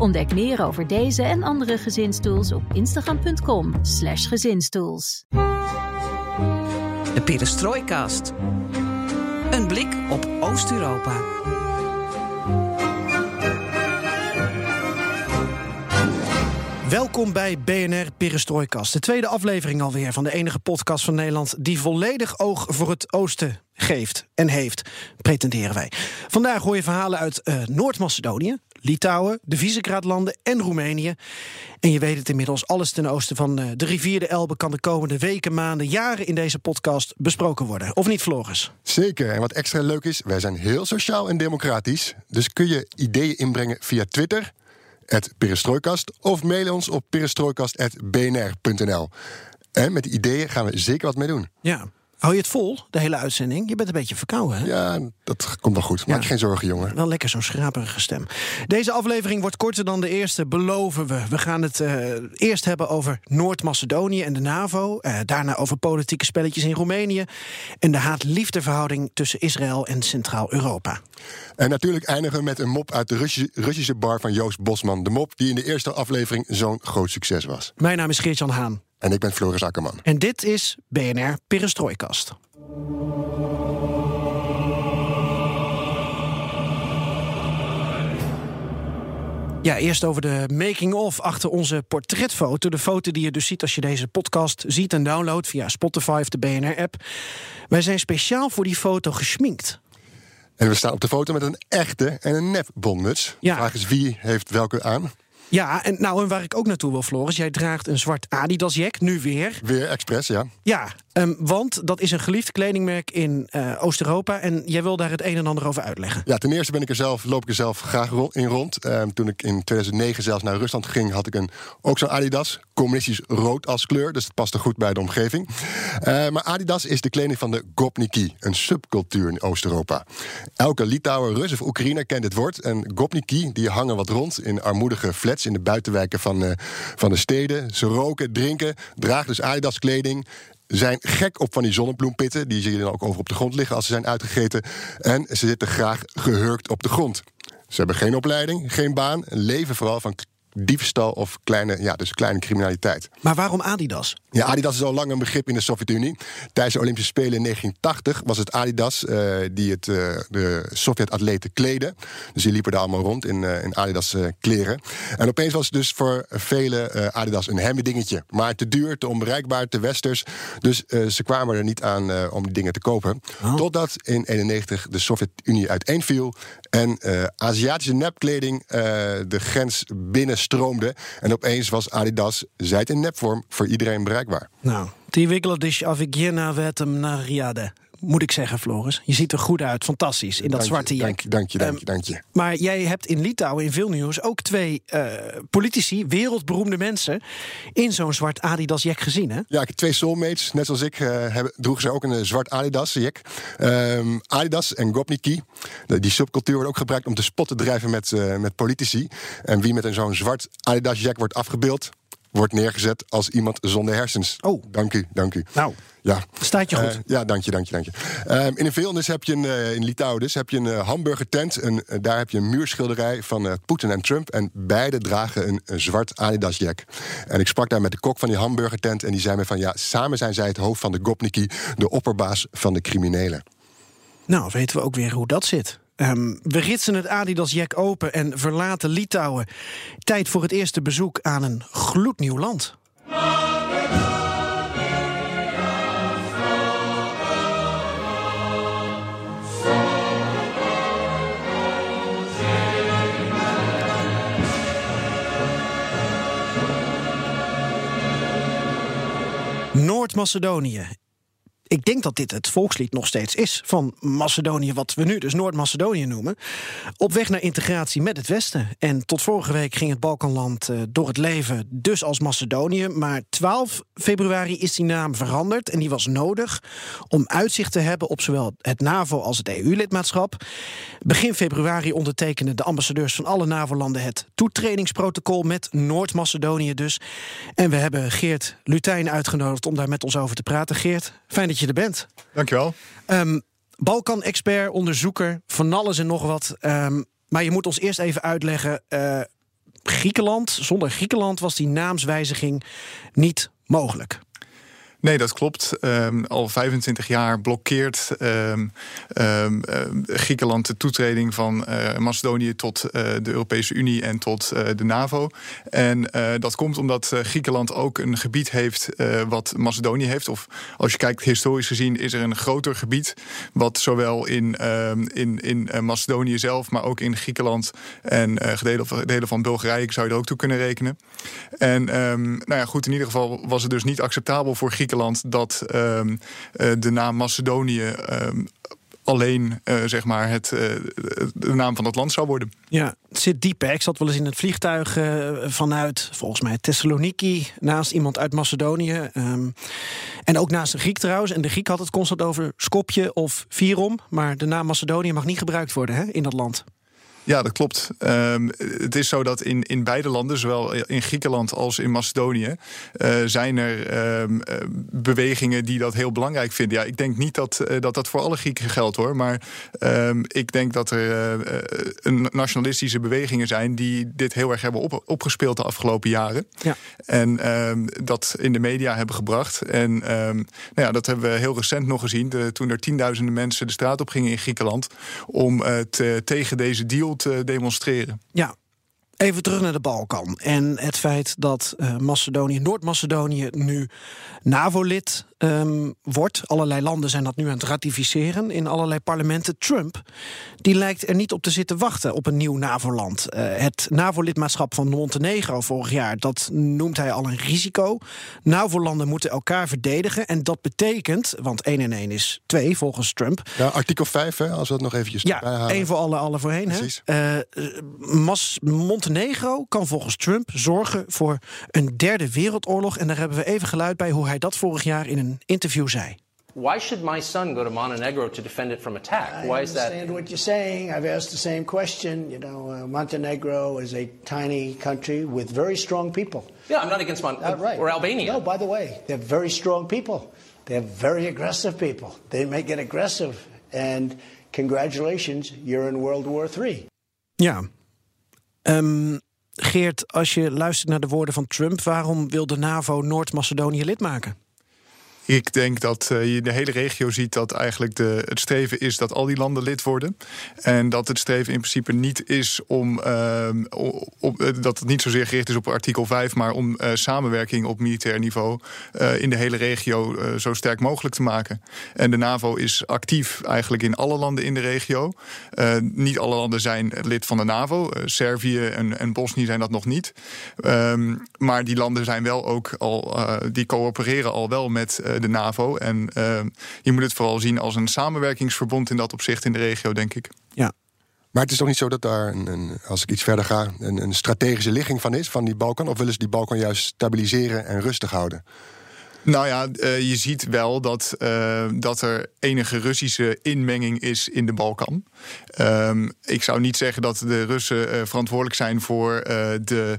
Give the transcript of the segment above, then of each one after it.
Ontdek meer over deze en andere gezinstools op instagram.com/slash gezinstools. De Perestrooikast. Een blik op Oost-Europa. Welkom bij BNR Perestrooikast. De tweede aflevering alweer van de enige podcast van Nederland die volledig oog voor het oosten geeft en heeft, pretenderen wij. Vandaag hoor je verhalen uit uh, Noord-Macedonië, Litouwen, de Visegrad-landen en Roemenië. En je weet het inmiddels, alles ten oosten van uh, de rivier de Elbe kan de komende weken, maanden, jaren in deze podcast besproken worden. Of niet, Floris? Zeker. En wat extra leuk is, wij zijn heel sociaal en democratisch. Dus kun je ideeën inbrengen via Twitter, perestrooikast, of mail ons op perestrooikast.bnr.nl. En met die ideeën gaan we zeker wat mee doen. Ja, Hou je het vol, de hele uitzending? Je bent een beetje verkouden, hè? Ja, dat komt wel goed. Maak je geen zorgen, jongen. Wel lekker zo'n schraperige stem. Deze aflevering wordt korter dan de eerste, beloven we. We gaan het uh, eerst hebben over Noord-Macedonië en de NAVO. Uh, daarna over politieke spelletjes in Roemenië. En de haat-liefdeverhouding tussen Israël en Centraal-Europa. En natuurlijk eindigen we met een mop uit de Russische, Russische bar van Joost Bosman. De mop die in de eerste aflevering zo'n groot succes was. Mijn naam is Geert-Jan Haan. En ik ben Floris Akkerman. En dit is BNR Perestrooikast. Ja, eerst over de making-of achter onze portretfoto. De foto die je dus ziet als je deze podcast ziet en downloadt via Spotify of de BNR-app. Wij zijn speciaal voor die foto geschminkt. En we staan op de foto met een echte en een nep bonmuts. Ja. vraag is wie heeft welke aan? Ja, en nou en waar ik ook naartoe wil, Floris. Jij draagt een zwart Adidas jack, nu weer. Weer expres, ja. Ja, um, want dat is een geliefd kledingmerk in uh, Oost-Europa. En jij wil daar het een en ander over uitleggen. Ja, ten eerste ben ik er zelf, loop ik er zelf graag in rond. Um, toen ik in 2009 zelfs naar Rusland ging, had ik een, ook zo'n Adidas. Communistisch rood als kleur, dus het paste goed bij de omgeving. Uh, maar Adidas is de kleding van de Gopniki, een subcultuur in Oost-Europa. Elke Litouwer, Rus of Oekraïner kent het woord. En Gopniki, die hangen wat rond in armoedige flats in de buitenwijken van, uh, van de steden. Ze roken, drinken, dragen dus Adidas kleding zijn gek op van die zonnebloempitten. Die zie je dan ook over op de grond liggen als ze zijn uitgegeten. En ze zitten graag gehurkt op de grond. Ze hebben geen opleiding, geen baan, leven vooral van diefstal of kleine, ja, dus kleine criminaliteit. Maar waarom Adidas? Ja, Adidas is al lang een begrip in de Sovjet-Unie. Tijdens de Olympische Spelen in 1980 was het Adidas uh, die het, uh, de Sovjet-atleten kleden. Dus die liepen daar allemaal rond in, uh, in Adidas kleren. En opeens was het dus voor vele Adidas een hemme dingetje. Maar te duur, te onbereikbaar, te westers. Dus ze kwamen er niet aan om die dingen te kopen. Oh. Totdat in 1991 de Sovjet-Unie uiteenviel en Aziatische nepkleding de grens binnen stroomde. En opeens was Adidas, zij het in nepvorm, voor iedereen bereikbaar. Nou, die Wigladish Avigena Vetem Nariade moet ik zeggen, Floris. Je ziet er goed uit, fantastisch, in dat zwarte jack. Dank je, dank je, dank je, dank je. maar jij hebt in Litouwen, in veel nieuws, ook twee uh, politici, wereldberoemde mensen, in zo'n zwart Adidas jack gezien, hè? Ja, ik heb twee soulmates, net zoals ik, uh, hebben, droegen ze ook een zwart Adidas jack. Um, Adidas en Gopniki, die subcultuur wordt ook gebruikt om te spot te drijven met, uh, met politici. En wie met een zo'n zwart Adidas jack wordt afgebeeld, wordt neergezet als iemand zonder hersens. Oh. Dank u, dank u. Nou, ja. staat je goed. Uh, ja, dank je, dank je, dank je. Uh, in een Vilnius heb je een, uh, in Litouwen dus, heb je een uh, hamburger tent. En daar heb je een muurschilderij van Poetin en Trump. En beide dragen een, een zwart Adidas jack. En ik sprak daar met de kok van die hamburger tent. En die zei me van, ja, samen zijn zij het hoofd van de Gopniki. De opperbaas van de criminelen. Nou, weten we ook weer hoe dat zit. Um, we ritsen het Adidas-jack open en verlaten Litouwen. Tijd voor het eerste bezoek aan een gloednieuw land. Noord-Macedonië ik denk dat dit het volkslied nog steeds is van Macedonië, wat we nu dus Noord-Macedonië noemen. Op weg naar integratie met het Westen. En tot vorige week ging het Balkanland uh, door het leven, dus als Macedonië. Maar 12 februari is die naam veranderd en die was nodig om uitzicht te hebben op zowel het NAVO als het EU-lidmaatschap. Begin februari ondertekenden de ambassadeurs van alle NAVO-landen het toetredingsprotocol met Noord-Macedonië dus. En we hebben Geert Lutijn uitgenodigd om daar met ons over te praten. Geert, fijn dat je er bent. Dankjewel. Um, Balkan-expert, onderzoeker, van alles en nog wat. Um, maar je moet ons eerst even uitleggen. Uh, Griekenland, zonder Griekenland was die naamswijziging niet mogelijk. Nee, dat klopt. Um, al 25 jaar blokkeert um, um, Griekenland de toetreding van uh, Macedonië tot uh, de Europese Unie en tot uh, de NAVO. En dat komt omdat Griekenland ook een gebied heeft wat Macedonië heeft. Of als je kijkt, historisch gezien, is er een groter gebied. Wat zowel in, in, in Macedonië zelf, maar ook in Griekenland en delen van Bulgarije zou je er ook toe kunnen rekenen. En nou ja, goed, in ieder geval was het dus niet acceptabel voor Griekenland dat um, de naam Macedonië um, alleen uh, zeg maar het, uh, de naam van dat land zou worden. Ja, het zit diep. Ik zat wel eens in het vliegtuig vanuit, volgens mij, Thessaloniki, naast iemand uit Macedonië. Um, en ook naast een Griek trouwens. En de Griek had het constant over Skopje of Fyrom. Maar de naam Macedonië mag niet gebruikt worden hè, in dat land. Ja, dat klopt. Um, het is zo dat in, in beide landen, zowel in Griekenland als in Macedonië, uh, zijn er um, bewegingen die dat heel belangrijk vinden. Ja, ik denk niet dat uh, dat, dat voor alle Grieken geldt hoor, maar um, ik denk dat er uh, nationalistische bewegingen zijn die dit heel erg hebben op, opgespeeld de afgelopen jaren. Ja. En dat in de media hebben gebracht. En nou ja, dat hebben we heel recent nog gezien, de, toen er tienduizenden mensen de straat op gingen in Griekenland om te, tegen deze deal te demonstreren. Ja, Even terug naar de Balkan en het feit dat uh, Macedonië, Noord-Macedonië nu NAVO-lid um, wordt. Allerlei landen zijn dat nu aan het ratificeren in allerlei parlementen. Trump die lijkt er niet op te zitten wachten op een nieuw NAVO-land. Uh, het NAVO-lidmaatschap van Montenegro vorig jaar, dat noemt hij al een risico. NAVO-landen moeten elkaar verdedigen en dat betekent, want 1 en 1 is 2 volgens Trump. Ja, artikel 5, hè, als we het nog eventjes Ja, één voor alle, alle voorheen. Precies. Hè? Uh, Montenegro kan volgens Trump zorgen voor een derde wereldoorlog. En daar hebben we even geluid bij hoe hij dat vorig jaar in een interview zei. Why should my son go to Montenegro to defend it from attack? I Why is that? I understand what you're saying. I've asked the same question. You know, uh, Montenegro is a tiny country with very strong people. Yeah, I'm not against Montenegro uh, right. or Albania. No, by the way, they're very strong people. They're very aggressive people. They may get aggressive, and congratulations, you're in World War III. Ja. Um, Geert, als je luistert naar de woorden van Trump, waarom wil de NAVO Noord-Macedonië lid maken? Ik denk dat uh, je in de hele regio ziet dat eigenlijk de, het streven is dat al die landen lid worden. En dat het streven in principe niet is om. Uh, op, eh, dat het niet zozeer gericht is op artikel 5, maar om uh, samenwerking op militair niveau in de hele regio zo sterk mogelijk te maken. En de NAVO is actief eigenlijk in alle landen in de regio. niet alle landen zijn lid van de NAVO. Servië en, en Bosnië zijn dat nog niet. Um, maar die landen zijn wel ook al. die coöpereren al wel met de NAVO. En uh, je moet het vooral zien als een samenwerkingsverbond in dat opzicht in de regio, denk ik. Ja. Maar het is toch niet zo dat daar, een, een, als ik iets verder ga, een, een strategische ligging van is, van die Balkan? Of willen ze die Balkan juist stabiliseren en rustig houden? Nou ja, uh, je ziet wel dat, uh, dat er enige Russische inmenging is in de Balkan. Um, ik zou niet zeggen dat de Russen uh, verantwoordelijk zijn voor de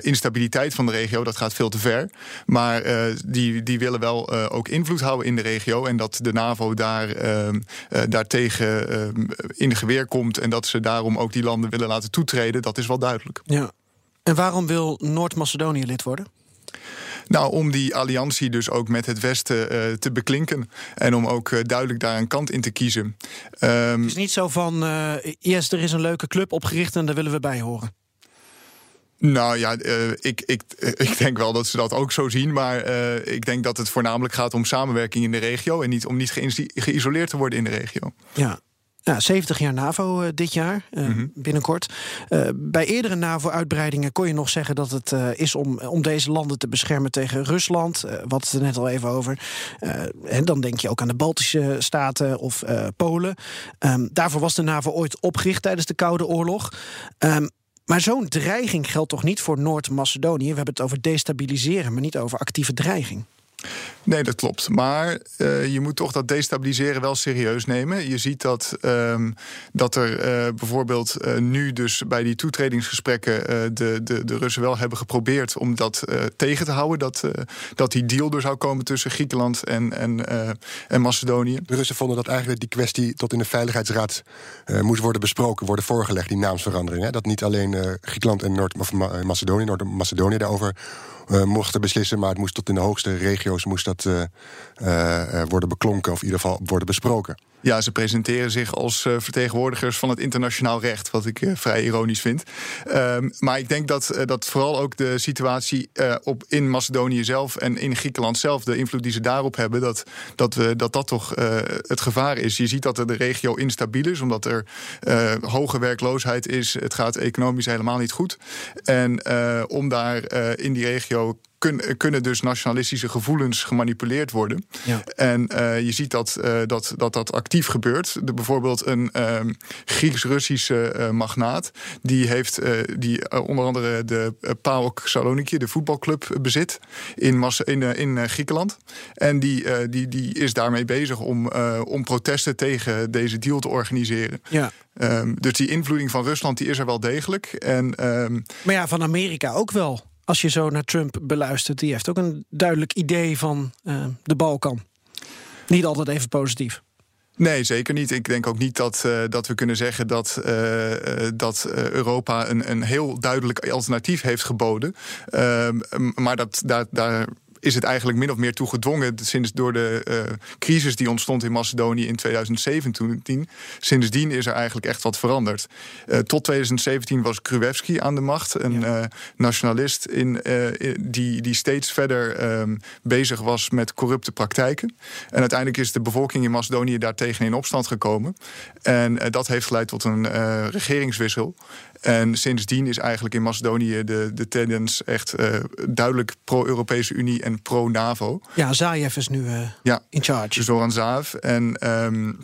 instabiliteit van de regio. Dat gaat veel te ver. Maar die, die willen wel ook invloed houden in de regio. En dat de NAVO daar, ehm, daartegen ehm, in de geweer komt. En dat ze daarom ook die landen willen laten toetreden, dat is wel duidelijk. Ja. En waarom wil Noord-Macedonië lid worden? Nou, om die alliantie dus ook met het Westen uh, te beklinken. En om ook uh, duidelijk daar een kant in te kiezen. Um, het is niet zo van, uh, yes, er is een leuke club opgericht en daar willen we bij horen. Nou ja, uh, ik, ik, ik denk wel dat ze dat ook zo zien. Maar uh, ik denk dat het voornamelijk gaat om samenwerking in de regio. En niet om niet ge geïsoleerd te worden in de regio. Ja. Ja, 70 jaar NAVO uh, dit jaar, uh, mm -hmm. binnenkort. Uh, bij eerdere NAVO-uitbreidingen kon je nog zeggen dat het is om, om deze landen te beschermen tegen Rusland. we hadden het er net al even over. en dan denk je ook aan de Baltische Staten of Polen. Um, daarvoor was de NAVO ooit opgericht tijdens de Koude Oorlog. Um, maar zo'n dreiging geldt toch niet voor Noord-Macedonië? We hebben het over destabiliseren, maar niet over actieve dreiging. Nee, dat klopt. Maar uh, je moet toch dat destabiliseren wel serieus nemen. Je ziet dat, um, dat er uh, bijvoorbeeld uh, nu dus bij die toetredingsgesprekken de, de, de Russen wel hebben geprobeerd om dat tegen te houden. Dat, dat die deal er zou komen tussen Griekenland en, en, en Macedonië. De Russen vonden dat eigenlijk die kwestie tot in de Veiligheidsraad moest worden besproken, worden voorgelegd, die naamsverandering. Hè? Dat niet alleen Griekenland en Noord-Macedonië, Noord-Macedonië daarover mochten beslissen. Maar het moest tot in de hoogste regio's moest dat, uh, uh, worden beklonken, of in ieder geval worden besproken. Ja, ze presenteren zich als vertegenwoordigers van het internationaal recht, wat ik vrij ironisch vind. Um, maar ik denk dat, dat vooral ook de situatie op, in Macedonië zelf en in Griekenland zelf, de invloed die ze daarop hebben, dat dat, we, dat, dat toch het gevaar is. Je ziet dat de regio instabiel is, omdat er hoge werkloosheid is. Het gaat economisch helemaal niet goed. En om daar in die regio kun, kunnen dus nationalistische gevoelens gemanipuleerd worden. Ja. En uh, je ziet dat, uh, dat, dat dat actief gebeurt. De, bijvoorbeeld een uh, Grieks-Russische uh, magnaat. Die heeft die onder andere de PAOK Saloniki, de voetbalclub, bezit in, in, in Griekenland. En die, die, die is daarmee bezig om, om protesten tegen deze deal te organiseren. Ja. Um, dus die invloeding van Rusland die is er wel degelijk. En, um, maar ja, van Amerika ook wel als je zo naar Trump beluistert, die heeft ook een duidelijk idee van uh, de Balkan. Niet altijd even positief. Nee, zeker niet. Ik denk ook niet dat, uh, dat we kunnen zeggen dat, uh, dat Europa een, een heel duidelijk alternatief heeft geboden. Ehm, maar dat, daar, daar is het eigenlijk min of meer toe gedwongen sinds door de uh, crisis die ontstond in Macedonië in 2017. Sindsdien is er eigenlijk echt wat veranderd. Uh, tot 2017 was Krujewski aan de macht, een ja. uh, nationalist in, die, die steeds verder ehm, bezig was met corrupte praktijken. En uiteindelijk is de bevolking in Macedonië daartegen in opstand gekomen. En dat heeft geleid tot een regeringswissel. En sindsdien is eigenlijk in Macedonië de, de tendens echt uh, duidelijk pro-Europese Unie en pro-NAVO. Ja, Zaev is nu uh, ja, in charge. Zoran Zaev. En um,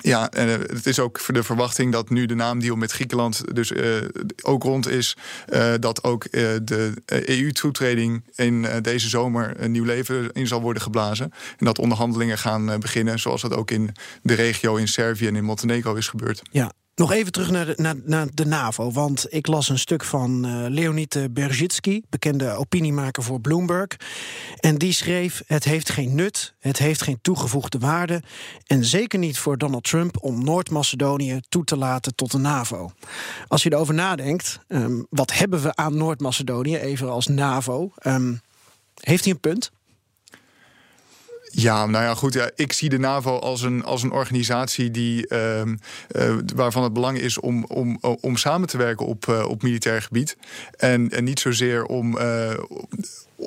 ja, en het is ook voor de verwachting dat nu de naamdeal met Griekenland dus uh, ook rond is. Uh, dat ook uh, de EU-toetreding in deze zomer een nieuw leven in zal worden geblazen. En dat onderhandelingen gaan beginnen, zoals dat ook in de regio in Servië en in Montenegro is gebeurd. Ja, nog even terug naar de, naar, naar de NAVO. Want ik las een stuk van uh, Leonid Berzitsky, bekende opiniemaker voor Bloomberg. En die schreef: Het heeft geen nut, het heeft geen toegevoegde waarde. En zeker niet voor Donald Trump om Noord-Macedonië toe te laten tot de NAVO. Als je erover nadenkt, um, wat hebben we aan Noord-Macedonië, even als NAVO? Um, heeft hij een punt? Ja, nou ja, goed. Ja, ik zie de NAVO als een, als een organisatie die, uh, uh, waarvan het belang is om, om, om samen te werken op, uh, op militair gebied. En, en niet zozeer om.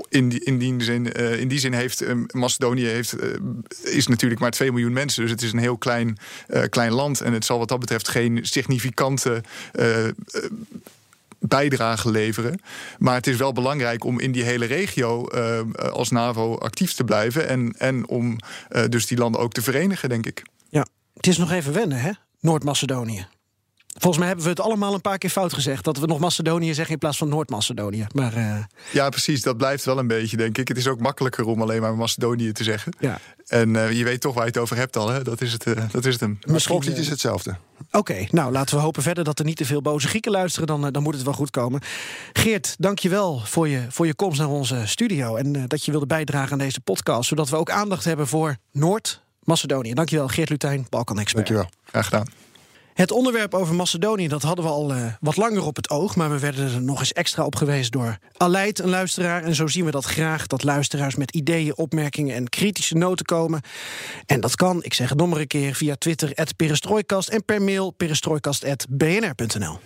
in die, in, die zin, in die zin heeft Macedonië heeft, is natuurlijk maar 2 miljoen mensen. Dus het is een heel klein, klein land. En het zal wat dat betreft geen significante bijdrage leveren. Maar het is wel belangrijk om in die hele regio uh, als NAVO actief te blijven. En, en om uh, dus die landen ook te verenigen, denk ik. Ja, het is nog even wennen, hè? Noord-Macedonië. Volgens mij hebben we het allemaal een paar keer fout gezegd. Dat we nog Macedonië zeggen in plaats van Noord-Macedonië. Maar, uh... Ja, precies. Dat blijft wel een beetje, denk ik. Het is ook makkelijker om alleen maar Macedonië te zeggen. Ja. En uh, je weet toch waar je het over hebt al. Hè? Dat is het, uh, dat is het hem. Maar volkslied is hetzelfde. Oké, okay, nou laten we hopen verder dat er niet te veel boze Grieken luisteren. Dan, dan moet het wel goed komen. Geert, dank je wel voor je, voor je komst naar onze studio. En dat je wilde bijdragen aan deze podcast. Zodat we ook aandacht hebben voor Noord-Macedonië. Dankjewel, Geert Lutijn, Balkan-expert. Dankjewel. Graag gedaan. Het onderwerp over Macedonië dat hadden we al uh, wat langer op het oog, maar we werden er nog eens extra op gewezen door Aleid, een luisteraar. En zo zien we dat graag, dat luisteraars met ideeën, opmerkingen en kritische noten komen. En dat kan, ik zeg het nog maar een keer, via Twitter, perestrooikast en per mail perestrooikast.bnr.nl.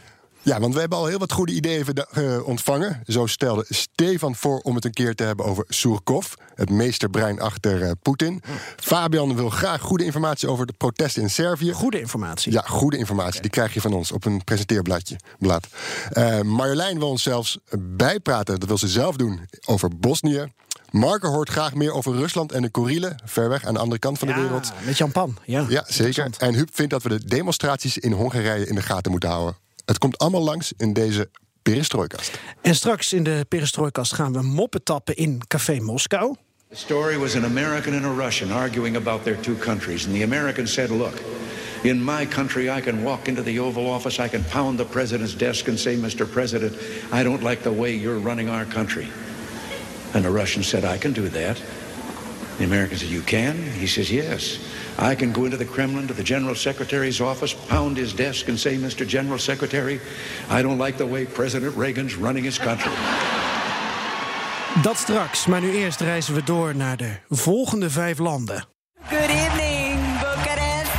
Ja, want we hebben al heel wat goede ideeën uh, ontvangen. Zo stelde Stefan voor om het een keer te hebben over Surkov, het meesterbrein achter uh, Poetin. Fabian wil graag goede informatie over de protesten in Servië. Goede informatie? Ja, goede informatie. Die krijg je van ons op een presenteerbladje. Blad. Uh, Marjolein wil ons zelfs bijpraten, dat wil ze zelf doen, over Bosnië. Marker hoort graag meer over Rusland en de Kurilen, ver weg aan de andere kant van de wereld. Met Jan Pan, ja. Ja, zeker. En Huub vindt dat we de demonstraties in Hongarije in de gaten moeten houden. Het komt allemaal langs in deze perestrooikast. En straks in de perestrooikast gaan we moppen tappen in Café Moskou. The story was an American and a Russian arguing about their two countries. And the American said, look, in my country, I can walk into the Oval Office, I can pound the president's desk and say, Mr. President, I don't like the way you're running our country. And the Russian said, I can do that. The American said, You can? He says, Yes. I can go into the Kremlin to the General Secretary's office, pound his desk, and say, Mr. General Secretary, I don't like the way President Reagan's running his country. Dat straks, maar nu eerst reizen we door naar de volgende vijf landen. Good evening, Bucharest.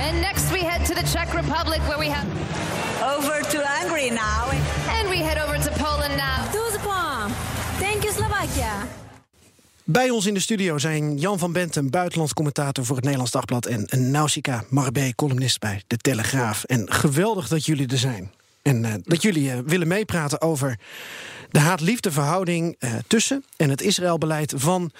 And next we head to the Czech Republic where we have... Bij ons in de studio zijn Jan van Bentum, buitenlandscommentator voor het Nederlands Dagblad, en Nausicaa Marbé, columnist bij De Telegraaf. En geweldig dat jullie er zijn. En uh, dat jullie uh, willen meepraten over de haat-liefde verhouding uh, tussen en het Israëlbeleid van,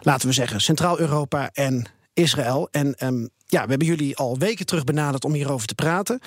laten we zeggen, Centraal-Europa en Israël. En um, ja, we hebben jullie al weken terug benaderd om hierover te praten.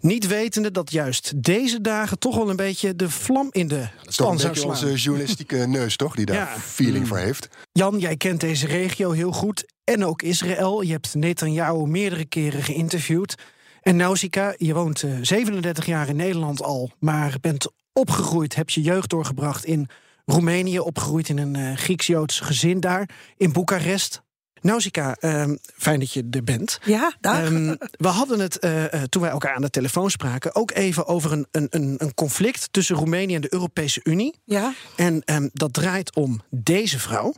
Niet wetende dat juist deze dagen toch wel een beetje de vlam in de pan zou slaan. onze journalistieke neus, toch? Die daar ja. feeling voor heeft. Jan, jij kent deze regio heel goed. En ook Israël. Je hebt Netanyahu meerdere keren geïnterviewd. En Nausicaa, je woont 37 jaar in Nederland al, maar bent opgegroeid, heb je jeugd doorgebracht in Roemenië, opgegroeid in een uh, Grieks-Joods gezin daar, in Boekarest. Nausicaa, um, fijn dat je er bent. Ja, dag. Um, we hadden het, uh, toen wij elkaar aan de telefoon spraken... ook even over een, een, een conflict tussen Roemenië en de Europese Unie. Ja. En um, dat draait om deze vrouw.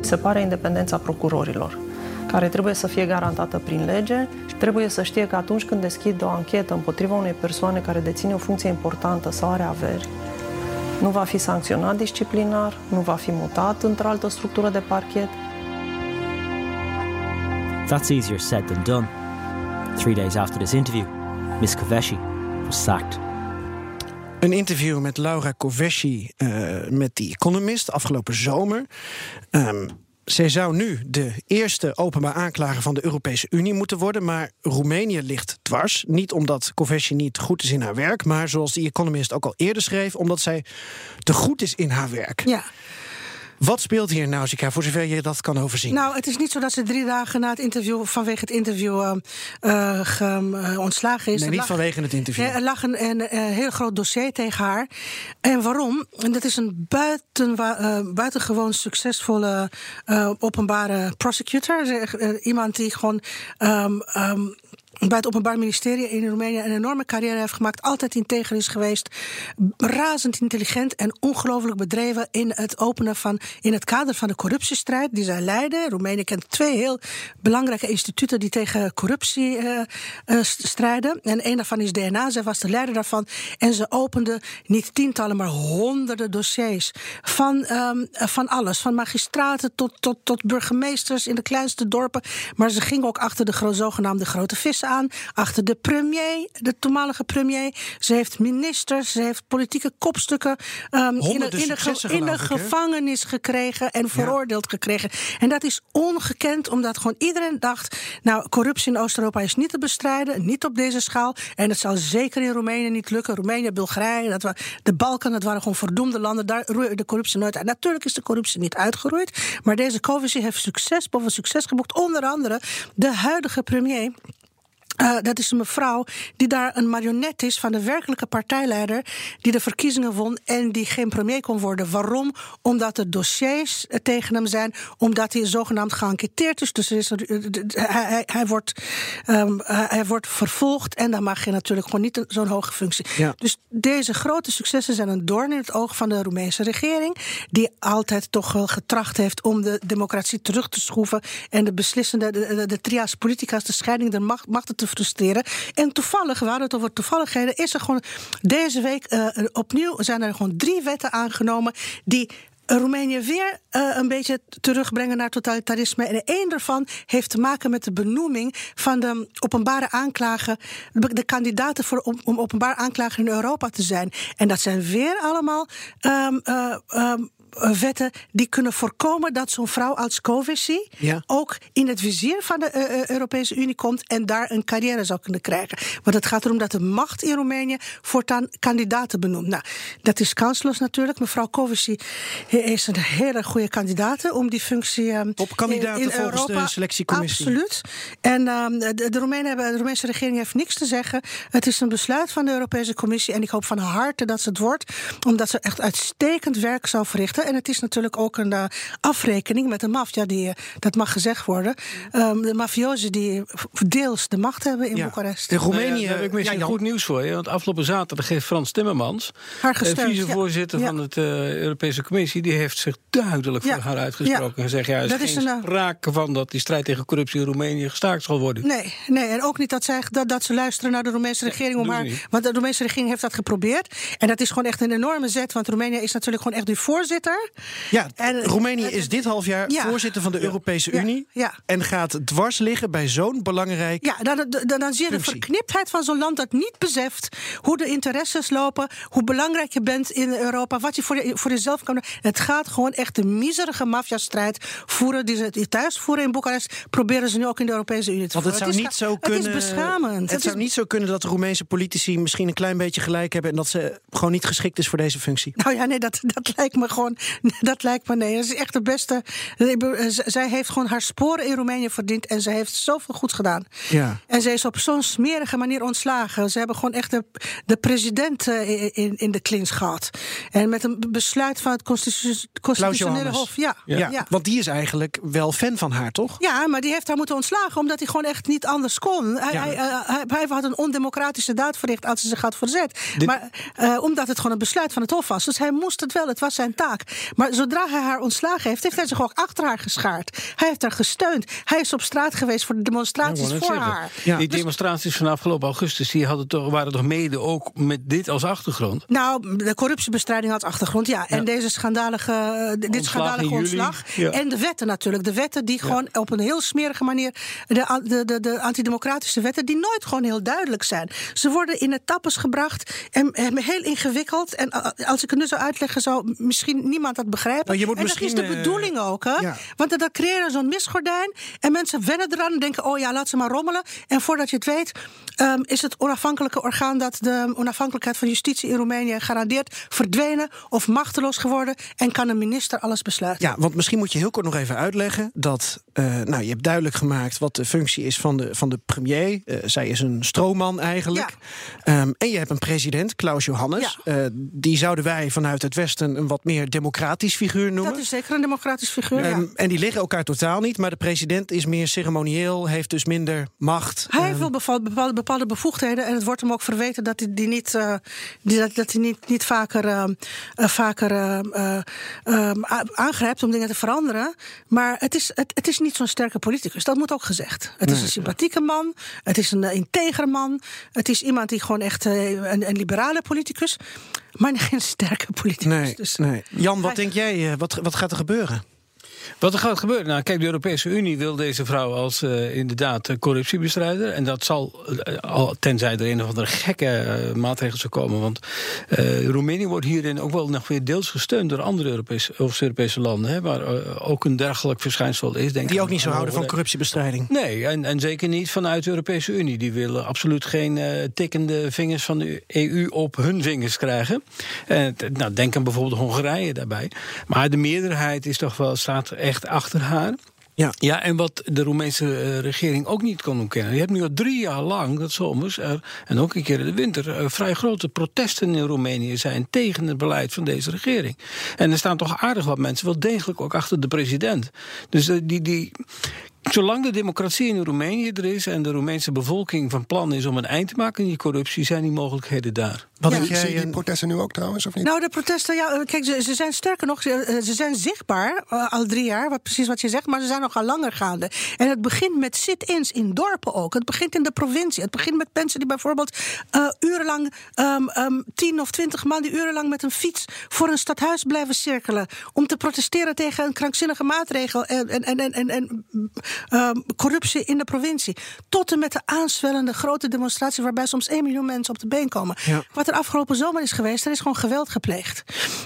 Se pare independența procurorilor care trebuie să fie garantată prin lege și trebuie să știe că atunci când deschid o anchetă împotriva unei persoane care deține o funcție importantă sau are averi, nu va fi sancționat disciplinar, nu va fi mutat într-o altă structură de parchet, That's easier said than done. Three days after this interview, Miss Koveshi was sacked. Een interview met Laura Koveshi uh, met The Economist afgelopen zomer. Um, zij zou nu de eerste openbaar aanklager van de Europese Unie moeten worden. Maar Roemenië ligt dwars. Niet omdat Koveshi niet goed is in haar werk. Maar zoals The Economist ook al eerder schreef, omdat zij te goed is in haar werk. Ja. Wat speelt hier nou, Zika, voor zover je dat kan overzien? Nou, het is niet zo dat ze drie dagen na het interview, vanwege het interview, uh, uh, ontslagen is. Nee, niet vanwege het interview. er lag een, een, een, heel groot dossier tegen haar. En waarom? En dat is een buiten, buitengewoon succesvolle openbare prosecutor. iemand die gewoon. Um, um, bij het Openbaar Ministerie in Roemenië een enorme carrière heeft gemaakt. Altijd integer is geweest. Razend intelligent en ongelooflijk bedreven in het openen van. in het kader van de corruptiestrijd die zij leiden. Roemenië kent twee heel belangrijke instituten die tegen corruptie uh, uh, strijden. En een daarvan is DNA. Zij was de leider daarvan. En ze opende niet tientallen, maar honderden dossiers. Van, um, van alles. Van magistraten tot, tot, tot burgemeesters in de kleinste dorpen. Maar ze ging ook achter de zogenaamde grote vissen aan. Achter de premier, de toenmalige premier. Ze heeft ministers, ze heeft politieke kopstukken um, in, de, in, de, in de gevangenis gekregen en veroordeeld ja. gekregen. En dat is ongekend, omdat gewoon iedereen dacht: nou, corruptie in Oost-Europa is niet te bestrijden, niet op deze schaal. En het zal zeker in Roemenië niet lukken. Roemenië, Bulgarije, dat waren, de Balkan, dat waren gewoon verdoemde landen. Daar roeide de corruptie nooit uit. Natuurlijk is de corruptie niet uitgeroeid, maar deze coalitie heeft succes boven succes geboekt. Onder andere de huidige premier. Uh, dat is een mevrouw die daar een marionet is van de werkelijke partijleider. die de verkiezingen won en die geen premier kon worden. Waarom? Omdat er dossiers tegen hem zijn. Omdat hij zogenaamd geënquêteerd is. Dus is er, hij, hij, hij, wordt, um, hij wordt vervolgd. En dan mag je natuurlijk gewoon niet zo'n hoge functie. Ja. Dus deze grote successen zijn een doorn in het oog van de Roemeense regering. Die altijd toch wel getracht heeft om de democratie terug te schroeven. en de beslissende, de, de, de trias politicas, de scheiding der macht, machten te frustreren. En toevallig, we hadden het over toevalligheden, is er gewoon deze week eh, opnieuw zijn er gewoon drie wetten aangenomen die Roemenië weer uh, een beetje terugbrengen naar totalitarisme. En één daarvan heeft te maken met de benoeming van de openbare aanklager, de kandidaten voor om, om openbaar aanklager in Europa te zijn. En dat zijn weer allemaal um, uh, um, wetten die kunnen voorkomen dat zo'n vrouw als Covici Ja. ook in het vizier van de uh, Europese Unie komt en daar een carrière zou kunnen krijgen. Want het gaat erom dat de macht in Roemenië voortaan kandidaten benoemt. Nou, dat is kansloos natuurlijk. Mevrouw Covici is een hele goede kandidaat om die functie uh, Topkandidaat in volgens Europa. de selectiecommissie. Absoluut. En uh, de, de, Roemenen hebben, de Roemeense regering heeft niks te zeggen. Het is een besluit van de Europese Commissie en ik hoop van harte dat ze het wordt, omdat ze echt uitstekend werk zou verrichten. En het is natuurlijk ook een uh, afrekening met de maffia, die, uh, dat mag gezegd worden. Um, de mafiozen die deels de macht hebben in Ja. Boekarest. In Roemenië- Nou heb ik misschien goed nieuws voor je. Want afgelopen zaterdag heeft Frans Timmermans, Haar eh, gesteund, vicevoorzitter ja. van het eh, Europese Commissie, die heeft zich duidelijk Ja. voor haar uitgesproken. Ja. En gezegd, ja, er is Dat is geen een, eh, sprake van dat die strijd tegen corruptie in Roemenië gestaakt zal worden. Nee, nee, en ook niet dat, zij, dat, dat ze luisteren naar de Roemeense regering. Om haar, want de Roemeense regering heeft dat geprobeerd. En dat is gewoon echt een enorme zet. Want Roemenië is natuurlijk gewoon echt de voorzitter. Ja, En, Roemenië is dit half jaar Ja. voorzitter van de Europese Ja, Unie. ja. En gaat dwars liggen bij zo'n belangrijk. Ja, dan, dan, dan zie je de verkniptheid van zo'n land dat niet beseft hoe de interesses lopen, hoe belangrijk je bent in Europa, wat je voor, je, voor jezelf kan doen. Het gaat gewoon echt de miserige maffiastrijd voeren die ze thuis voeren in Boekarest, proberen ze nu ook in de Europese Unie te Want het voeren. zou is niet zo kunnen. Het is beschamend. Het zou is- niet zo kunnen dat de Roemeense politici misschien een klein beetje gelijk hebben en dat ze gewoon niet geschikt is voor deze functie. Nou ja, nee, dat, dat lijkt me gewoon. Dat lijkt me nee. Dat is echt de beste. eh, z- Zij heeft gewoon haar sporen in Roemenië verdiend. En ze heeft zoveel goed gedaan. Ja. En ze is op zo'n smerige manier ontslagen. Ze hebben gewoon echt de, de president eh, in, in de klins gehad. En met een besluit van het Constitutionele. Hof. Ja, Ja. ja. want die is eigenlijk wel fan van haar, toch? Ja, maar die heeft haar moeten ontslagen omdat hij gewoon echt niet anders kon. Hij, Ja. hij, eh, hij, hij had een ondemocratische daad verricht als hij zich had verzet. Dit- Maar eh, omdat het gewoon een besluit van het Hof was. Dus hij moest het wel, het was zijn taak. Maar zodra hij haar ontslagen heeft, heeft hij zich ook achter haar geschaard. Hij heeft haar gesteund. Hij is op straat geweest voor de demonstraties voor zeggen. haar. Ja. Die Dus- demonstraties van afgelopen augustus die hadden toch, waren toch mede ook met dit als achtergrond? Nou, de corruptiebestrijding had achtergrond, ja. En deze schandalige, eh, dit Ontslag schandalige ontslag. ja. En de wetten natuurlijk. De wetten die gewoon op een heel smerige manier... de, de, de, de antidemocratische wetten die nooit gewoon heel duidelijk zijn. Ze worden in etappes gebracht en, en heel ingewikkeld. En eh, als ik het nu zou uitleggen, zou misschien niemand dat begrijpen. Nou, je moet en dat is de eh, bedoeling ook, hè? ja. Want dan creëren zo'n misgordijn. En mensen wennen eraan en denken: oh ja, laat ze maar rommelen. En voordat je het weet, ehm, is het onafhankelijke orgaan dat de onafhankelijkheid van justitie in Roemenië garandeert verdwenen of machteloos geworden. En kan een minister alles besluiten. Ja, want misschien moet je heel kort nog even uitleggen dat. eh, nou, je hebt duidelijk gemaakt wat de functie is van de, van de premier. Eh, zij is een stroomman eigenlijk. Ehm, en je hebt een president, Klaus Johannes. Eh, die zouden wij vanuit het Westen een wat meer democratisch figuur noemen. Dat is zeker een democratisch figuur. ja. Ehm, En die liggen elkaar totaal niet. Maar de president is meer ceremonieel, heeft dus minder macht. Hij heeft Ehm, wel beval- bepaalde, bepaalde bevoegdheden en het wordt hem ook verweten dat hij die niet, eh, die, dat, dat hij niet, niet vaker, eh, vaker a- aangrijpt om dingen te veranderen. Maar het is, het, het is niet zo'n sterke politicus, dat moet ook gezegd. Het is een sympathieke man, het is een uh, integere man, het is iemand die gewoon echt uh, een, een liberale politicus, maar geen sterke politicus. nee, Dus nee. Jan, wat hij- denk jij? wat, wat gaat er gebeuren? Wat er gaat gebeuren? Nou, kijk, de Europese Unie wil deze vrouw als uh, inderdaad uh, corruptiebestrijder. En dat zal, uh, al, tenzij er een of andere gekke maatregel zou komen. Want Roemenië wordt hierin ook wel nog weer deels gesteund door andere Europese, Europese landen. Hè, waar ook een dergelijk verschijnsel is. Denk Die ook niet zo houden van corruptiebestrijding. Nee, en, en zeker niet vanuit de Europese Unie. Die willen absoluut geen tikkende vingers van de EU op hun vingers krijgen. nou, denk aan bijvoorbeeld Hongarije daarbij. Maar de meerderheid is toch wel, staat echt achter haar. Ja. ja, en wat de Roemeense uh, regering ook niet kon ontkennen. Je hebt nu al drie jaar lang, dat zomers, er, en ook een keer in de winter, uh, vrij grote protesten in Roemenië zijn tegen het beleid van deze regering. En er staan toch aardig wat mensen wel degelijk ook achter de president. Dus uh, die. die Zolang de democratie in Roemenië er is en de Roemeense bevolking van plan is om een eind te maken aan die corruptie, zijn die mogelijkheden daar. Wat Ja. denk jij, Zie je die eh, protesten nu ook trouwens, of niet? Nou, de protesten, ja, eh, kijk, ze, ze zijn sterker nog, ze, eh, ze zijn zichtbaar al drie jaar, wat, precies wat je zegt, maar ze zijn nog al langer gaande. En het begint met sit-ins in dorpen ook. Het begint in de provincie. Het begint met mensen die bijvoorbeeld eh, urenlang, ehm ehm, tien of twintig man, die urenlang met een fiets voor een stadhuis blijven cirkelen. Om te protesteren tegen een krankzinnige maatregel en, en, en, en, en, en, ehm, corruptie in de provincie. Tot en met de aanswellende grote demonstratie waarbij soms 1 miljoen mensen op de been komen. Ja. Wat er afgelopen zomer is geweest, er is gewoon geweld gepleegd.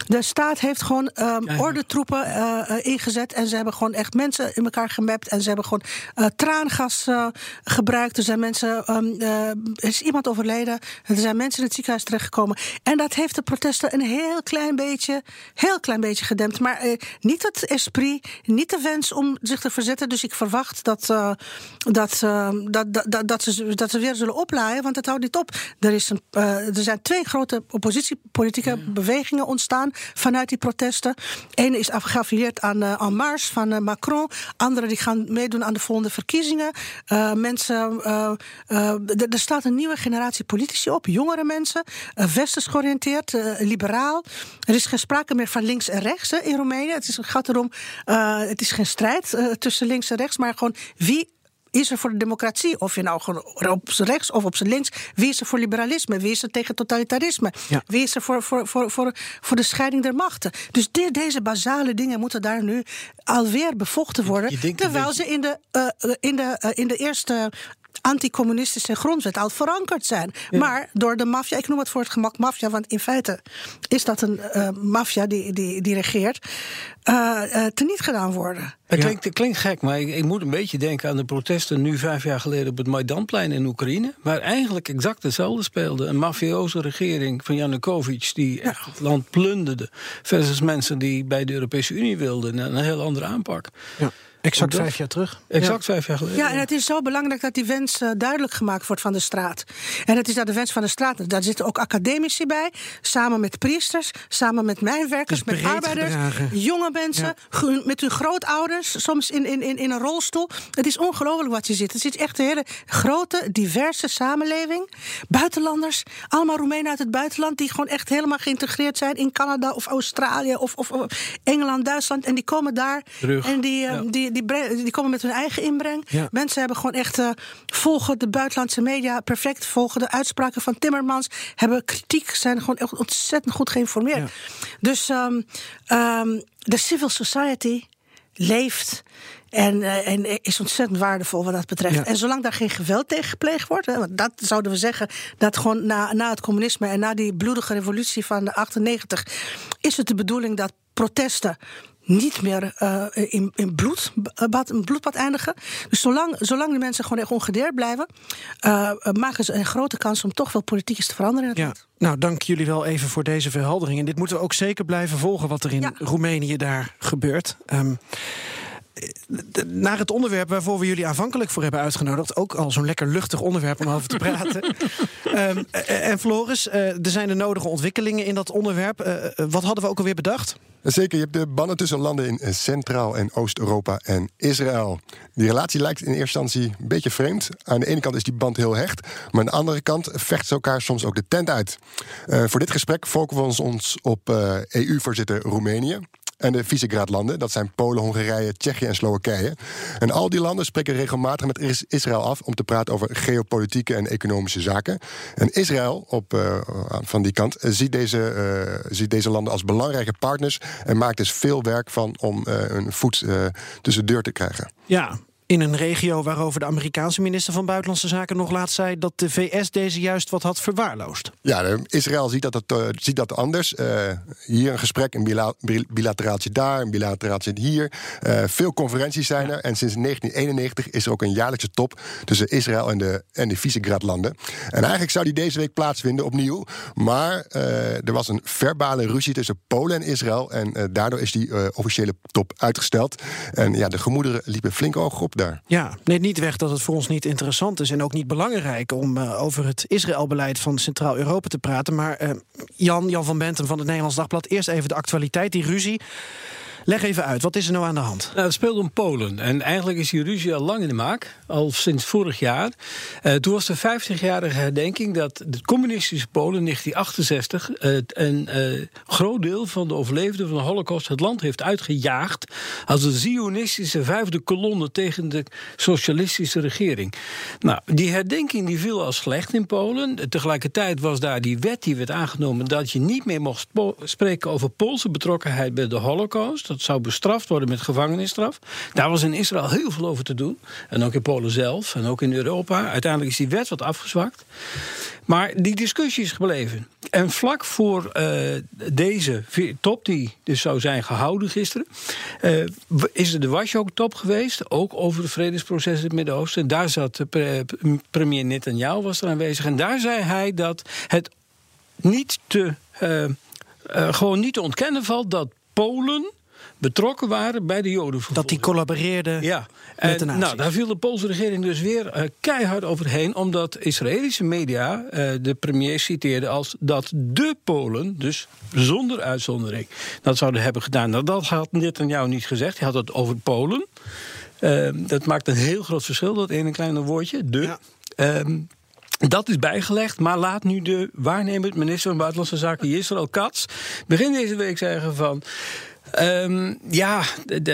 De staat heeft gewoon ehm ordentroepen eh, eh, ingezet. En ze hebben gewoon echt mensen in elkaar gemapt. En ze hebben gewoon eh, traangas gebruikt. Er zijn mensen, ehm, er is iemand overleden. Er zijn mensen in het ziekenhuis terechtgekomen. En dat heeft de protesten een heel klein beetje, heel klein beetje gedempt. Maar niet het esprit, niet de wens om zich te verzetten. Dus ik verwacht dat, eh, dat, dat, dat, dat, ze, dat ze weer zullen oplaaien. Want het houdt niet op. Er, is een, er zijn twee grote oppositiepolitieke bewegingen ontstaan vanuit die protesten. Eén is geaffilieerd aan uh, En Marche van uh, Macron. Anderen die gaan meedoen aan de volgende verkiezingen. Uh, mensen, er staat een nieuwe generatie politici op. Jongere mensen, westers georiënteerd, liberaal. Er is geen sprake meer van links en rechts hè, in Roemenië. Het, is, gaat erom, het is geen strijd tussen links en rechts, maar gewoon wie is er voor de democratie? Of je nou gewoon op zijn rechts of op zijn links. Wie is er voor liberalisme? Wie is er tegen totalitarisme? Ja. Wie is er voor, voor, voor, voor, voor de scheiding der machten? Dus de, deze basale dingen moeten daar nu alweer bevochten worden. Terwijl ze in de, uh, in, de, uh, in de eerste anticommunistische grondwet al verankerd zijn. Ja. Maar door de maffia, ik noem het voor het gemak maffia, want in feite is dat een uh, maffia die, die, die regeert, uh, teniet gedaan worden. Het klinkt, het klinkt gek, maar ik, ik, moet een beetje denken aan de protesten nu vijf jaar geleden op het Maidanplein in Oekraïne. Waar eigenlijk exact hetzelfde speelde. Een mafioze regering van Janukovic die echt het land plunderde. Versus mensen die bij de Europese Unie wilden. Een heel andere aanpak. Ja. Exact vijf jaar terug. Exact ja. vijf jaar geleden. Ja, en het is zo belangrijk dat die wens uh, duidelijk gemaakt wordt van de straat. En het is dat de wens van de straat. Daar zitten ook academici bij, samen met priesters, samen met mijnwerkers, met arbeiders, gedragen. jonge mensen, ja. met hun grootouders, soms in, in, in, in een rolstoel. Het is ongelooflijk wat je ziet. Het is echt een hele grote, diverse samenleving. Buitenlanders, allemaal Roemenen uit het buitenland, die gewoon echt helemaal geïntegreerd zijn in Canada of Australië of, of, of Engeland, Duitsland. En die komen daar Terug. en die, uh, Ja. die die, die, komen met hun eigen inbreng. Ja. Mensen hebben gewoon echt uh, volgen de buitenlandse media perfect, volgen de uitspraken van Timmermans, hebben kritiek, zijn gewoon echt ontzettend goed geïnformeerd. Ja. Dus um, um, de civil society leeft. En, uh, en, is ontzettend waardevol wat dat betreft. Ja. En zolang daar geen geweld tegen gepleegd wordt, hè, want dat zouden we zeggen, dat gewoon na, na het communisme en na die bloedige revolutie van de 98, is het de bedoeling dat protesten niet meer uh, in, in, bloed, bad, in bloedbad eindigen. Dus zolang, zolang die mensen gewoon echt ongedeerd blijven, uh, maken ze een grote kans om toch wel politiek iets te veranderen in het ja. land. Nou, dank jullie wel even voor deze verheldering. En dit moeten we ook zeker blijven volgen wat er in Ja. Roemenië daar gebeurt. Um, naar het onderwerp waarvoor we jullie aanvankelijk voor hebben uitgenodigd. Ook al zo'n lekker luchtig onderwerp om over te praten. um, en Floris, uh, er zijn de nodige ontwikkelingen in dat onderwerp. Uh, wat hadden we ook alweer bedacht? Zeker, je hebt de banden tussen landen in Centraal- en Oost-Europa en Israël. Die relatie lijkt in eerste instantie een beetje vreemd. Aan de ene kant is die band heel hecht, maar aan de andere kant vechten ze elkaar soms ook de tent uit. Uh, voor dit gesprek focussen we ons op uh, EU-voorzitter Roemenië. En de Visegrad-landen, dat zijn Polen, Hongarije, Tsjechië en Slowakije. En al die landen spreken regelmatig met Israël af om te praten over geopolitieke en economische zaken. En Israël, op, uh, van die kant, ziet deze, uh, ziet deze landen als belangrijke partners en maakt dus veel werk van om een voet tussen de deur te krijgen. Ja, in een regio waarover de Amerikaanse minister van Buitenlandse Zaken nog laat zei dat de VS deze juist wat had verwaarloosd. Ja, Israël ziet dat, het, uh, ziet dat anders. Uh, hier een gesprek, een bila bilateraaltje daar, een bilateraaltje hier. Uh, veel conferenties zijn er. En sinds 1991 is er ook een jaarlijkse top tussen Israël en de, en de Visegrad-landen. En eigenlijk zou die deze week plaatsvinden opnieuw. Maar er was een verbale ruzie tussen Polen en Israël. En daardoor is die officiële top uitgesteld. En ja, de gemoederen liepen flink hoog op Ja, neemt niet weg dat het voor ons niet interessant is en ook niet belangrijk om uh, over het Israëlbeleid van Centraal-Europa te praten. Maar uh, Jan, Jan van Bentum van het Nederlands Dagblad, eerst even de actualiteit, die ruzie. Leg even uit, wat is er nou aan de hand? Nou, het speelt om Polen. En eigenlijk is die ruzie al lang in de maak, al sinds vorig jaar. Uh, toen was de 50-jarige herdenking dat het communistische Polen in 1968 uh, een uh, groot deel van de overlevenden van de Holocaust het land heeft uitgejaagd als een zionistische vijfde kolonne tegen de socialistische regering. Nou, die herdenking die viel al slecht in Polen. Tegelijkertijd was daar die wet die werd aangenomen dat je niet meer mocht spreken over Poolse betrokkenheid bij de Holocaust. Dat zou bestraft worden met gevangenisstraf. Daar was in Israël heel veel over te doen. En ook in Polen zelf en ook in Europa. Uiteindelijk is die wet wat afgezwakt. Maar die discussie is gebleven. En vlak voor uh, deze top, die dus zou zijn gehouden gisteren, uh, is er de Warschau-top geweest, ook over het vredesproces in het Midden-Oosten. Daar zat pre premier Netanyahu was er aanwezig. En daar zei hij dat het niet te, uh, gewoon niet te ontkennen valt dat Polen betrokken waren bij de Jodenvervolging. Dat die collaboreerden ja. met de Nou, daar viel de Poolse regering dus weer uh, keihard overheen... omdat Israëlische media uh, de premier citeerde als dat de Polen... dus zonder uitzondering, dat zouden hebben gedaan. Nou, dat had Netanyahu niet gezegd. Hij had het over Polen. Uh, dat maakt een heel groot verschil, dat ene kleine woordje, de... Ja. Um, dat is bijgelegd, maar laat nu de waarnemend minister van Buitenlandse Zaken Israël Katz begin deze week zeggen van. Um, ja,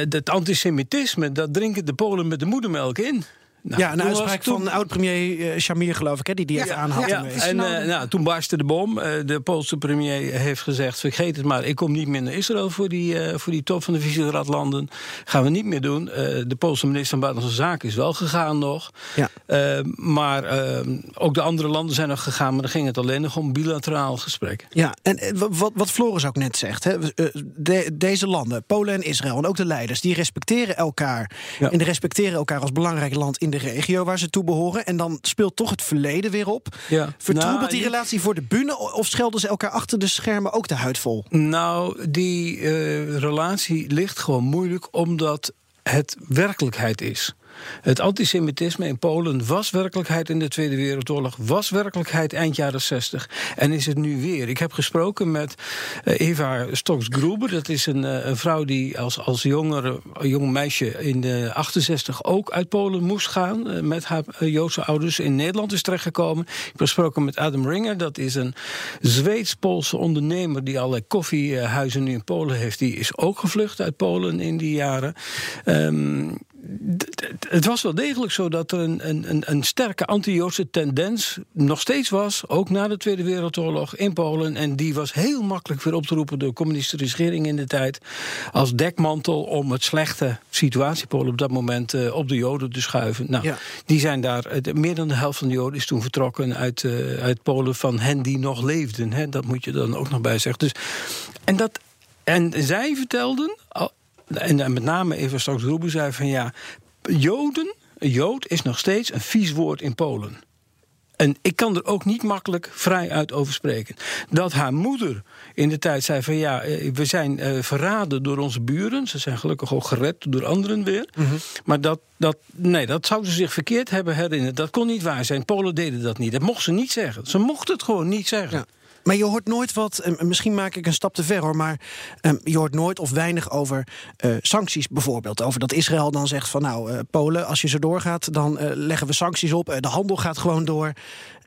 het antisemitisme, dat drinken de Polen met de moedermelk in. Nou, ja, een uitspraak toen... van oud-premier uh, Shamir, geloof ik, hè, die die even aanhaalt. Ja, en uh, nou, toen barstte de bom. Uh, de Poolse premier heeft gezegd: vergeet het maar, ik kom niet meer naar Israël voor die, voor die top van de Visegrad-landen. Gaan we niet meer doen. de Poolse minister van Buitenlandse Zaken is wel gegaan nog. Ja. maar ook de andere landen zijn nog gegaan, maar dan ging het alleen nog om bilateraal gesprek. Ja, en wat, wat Floris ook net zegt: hè, de, deze landen, Polen en Israël, en ook de leiders, die respecteren elkaar. Ja. En die respecteren elkaar als belangrijk land in de de regio waar ze toe behoren. En dan speelt toch het verleden weer op. Ja. Vertroebelt nou, die relatie voor de bühne of schelden ze elkaar achter de schermen ook de huid vol? Nou, die uh, relatie ligt gewoon moeilijk omdat het werkelijkheid is. Het antisemitisme in Polen was werkelijkheid in de Tweede Wereldoorlog, was werkelijkheid eind jaren 60 en is het nu weer. Ik heb gesproken met uh, Eva Stoks-Gruber, dat is een, uh, een, vrouw die als, als jongere, jong meisje in de 68 ook uit Polen moest gaan met haar Joodse ouders. In Nederland is terechtgekomen. Ik heb gesproken met Adam Ringer, dat is een Zweeds-Poolse ondernemer die allerlei koffiehuizen nu in Polen heeft. Die is ook gevlucht uit Polen in die jaren. Um, het was wel degelijk zo dat er een, een, een sterke anti-Joodse tendens nog steeds was, ook na de Tweede Wereldoorlog in Polen. En die was heel makkelijk weer op te roepen door de communistische regering in de tijd. Als dekmantel om het slechte situatie Polen op dat moment uh, op de Joden te schuiven. Nou, ja. die zijn daar, meer dan de helft van de Joden is toen vertrokken uit, uh, uit Polen van hen die nog leefden. Hè, dat moet je dan ook nog bij zeggen. Dus, en, dat, en zij vertelden en met name even straks Ruben zei van ja, Joden, Jood is nog steeds een vies woord in Polen. En ik kan er ook niet makkelijk vrij uit over spreken. Dat haar moeder in de tijd zei van ja, eh, we zijn uh, verraden door onze buren. Ze zijn gelukkig ook gered door anderen weer. Mm -hmm. Maar dat, dat, nee, dat zouden ze zich verkeerd hebben herinnerd. Dat kon niet waar zijn. Polen deden dat niet. Dat mocht ze niet zeggen. Ze mochten het gewoon niet zeggen. Ja. Maar je hoort nooit wat, en misschien maak ik een stap te ver hoor, maar um, je hoort nooit of weinig over uh, sancties bijvoorbeeld. Over dat Israël dan zegt van nou, uh, Polen, als je zo doorgaat, dan leggen we sancties op. de handel gaat gewoon door.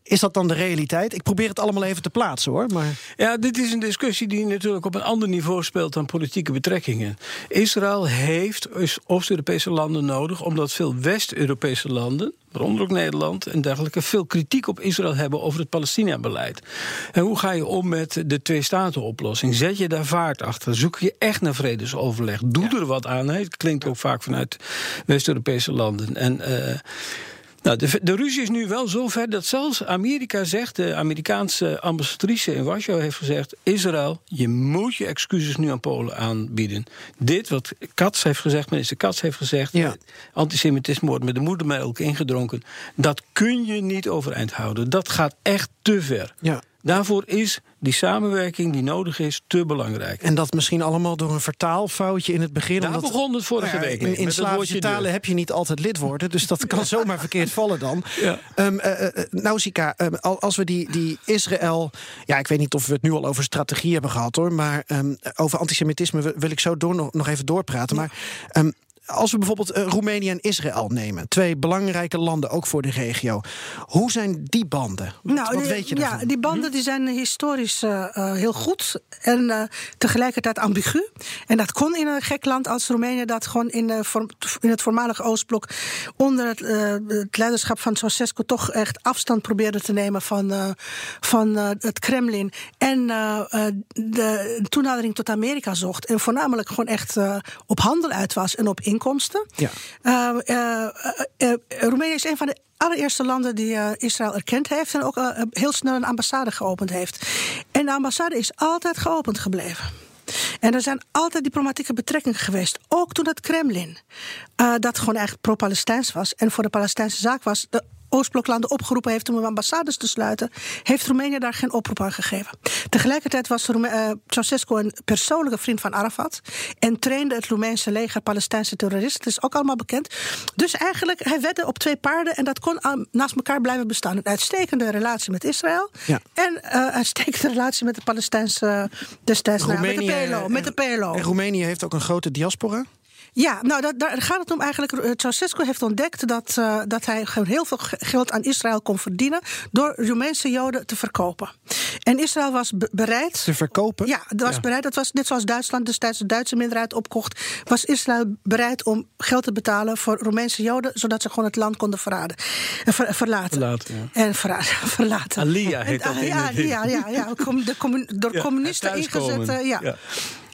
Is dat dan de realiteit? Ik probeer het allemaal even te plaatsen hoor. Maar... Ja, dit is een discussie die natuurlijk op een ander niveau speelt dan politieke betrekkingen. Israël heeft Oost-Europese landen nodig, omdat veel West-Europese landen, waaronder ook Nederland en dergelijke, veel kritiek op Israël hebben over het Palestina-beleid. En hoe ga je om met de twee-staten-oplossing? Zet je daar vaart achter? Zoek je echt naar vredesoverleg? Doe ja. er wat aan. Het klinkt ook vaak vanuit West-Europese landen. En. Uh, nou, de, de, ruzie is nu wel zover dat zelfs Amerika zegt, de Amerikaanse ambassadrice in Warschau heeft gezegd: Israël, je moet je excuses nu aan Polen aanbieden. Dit wat Katz heeft gezegd, minister Katz heeft gezegd: ja. antisemitisme wordt met de moedermelk ingedronken. Dat kun je niet overeind houden. Dat gaat echt te ver. Ja. Daarvoor is die samenwerking die nodig is te belangrijk. En dat misschien allemaal door een vertaalfoutje in het begin. Daar omdat- begon het vorige Nou ja, week In, mee, in Slavische talen heb je niet altijd lidwoorden, dus dat kan zomaar verkeerd vallen dan. Ja. Ehm, eh, eh, Nausicaa, ehm, al- als we die, die Israël. Ja, ik weet niet of we het nu al over strategie hebben gehad hoor. Maar ehm, over antisemitisme wil- wil ik zo door, nog, nog even doorpraten. Maar. Als we bijvoorbeeld eh, Roemenië en Israël nemen, twee belangrijke landen ook voor de regio. Hoe zijn die banden? Wat, wat die- weet je ja, daarvan? die banden die zijn historisch eh, eh, heel goed en tegelijkertijd ambigu. En dat kon in een gek land als Roemenië, dat gewoon in, in het voormalige Oostblok onder het, het leiderschap van Ceausescu toch echt afstand probeerde te nemen van, van het Kremlin. En de toenadering tot Amerika zocht. En voornamelijk gewoon echt op handel uit was en op inkomsten. Ja. Eh, eh, eh, eh, Roemenië is een van de allereerste landen die Israël erkend heeft en ook heel snel een ambassade geopend heeft. En de ambassade is altijd geopend gebleven. En er zijn altijd diplomatieke betrekkingen geweest. Ook toen het Kremlin, dat gewoon eigenlijk pro-Palestijns was en voor de Palestijnse zaak was, de Oostbloklanden opgeroepen heeft om ambassades te sluiten, heeft Roemenië daar geen oproep aan gegeven. Tegelijkertijd was Roeme- eh, Ceausescu een persoonlijke vriend van Arafat en trainde het Roemeense leger Palestijnse terroristen. Dat is ook allemaal bekend. Dus eigenlijk, hij wedde op twee paarden en dat kon naast elkaar blijven bestaan. Een uitstekende relatie met Israël Ja. en eh, een uitstekende relatie met de Palestijnse destijds, nou, met de PLO. Met de PLO. En Roemenië heeft ook een grote diaspora. Ja, nou, dat, daar gaat het om eigenlijk. eh, Ceausescu heeft ontdekt dat, eh, dat hij gewoon heel veel ge- geld aan Israël kon verdienen. door Roemeense Joden te verkopen. En Israël was be- bereid. Te verkopen? Ja, dat was Ja. bereid. Dat was net zoals Duitsland destijds de Duitse minderheid opkocht. Was Israël bereid om geld te betalen voor Roemeense Joden. zodat ze gewoon het land konden verraden, eh, ver- verlaten. Verlaten, ja. En verlaten. Alia heet En- dat ja, ja, ja, ja, door communisten ingezet. ja.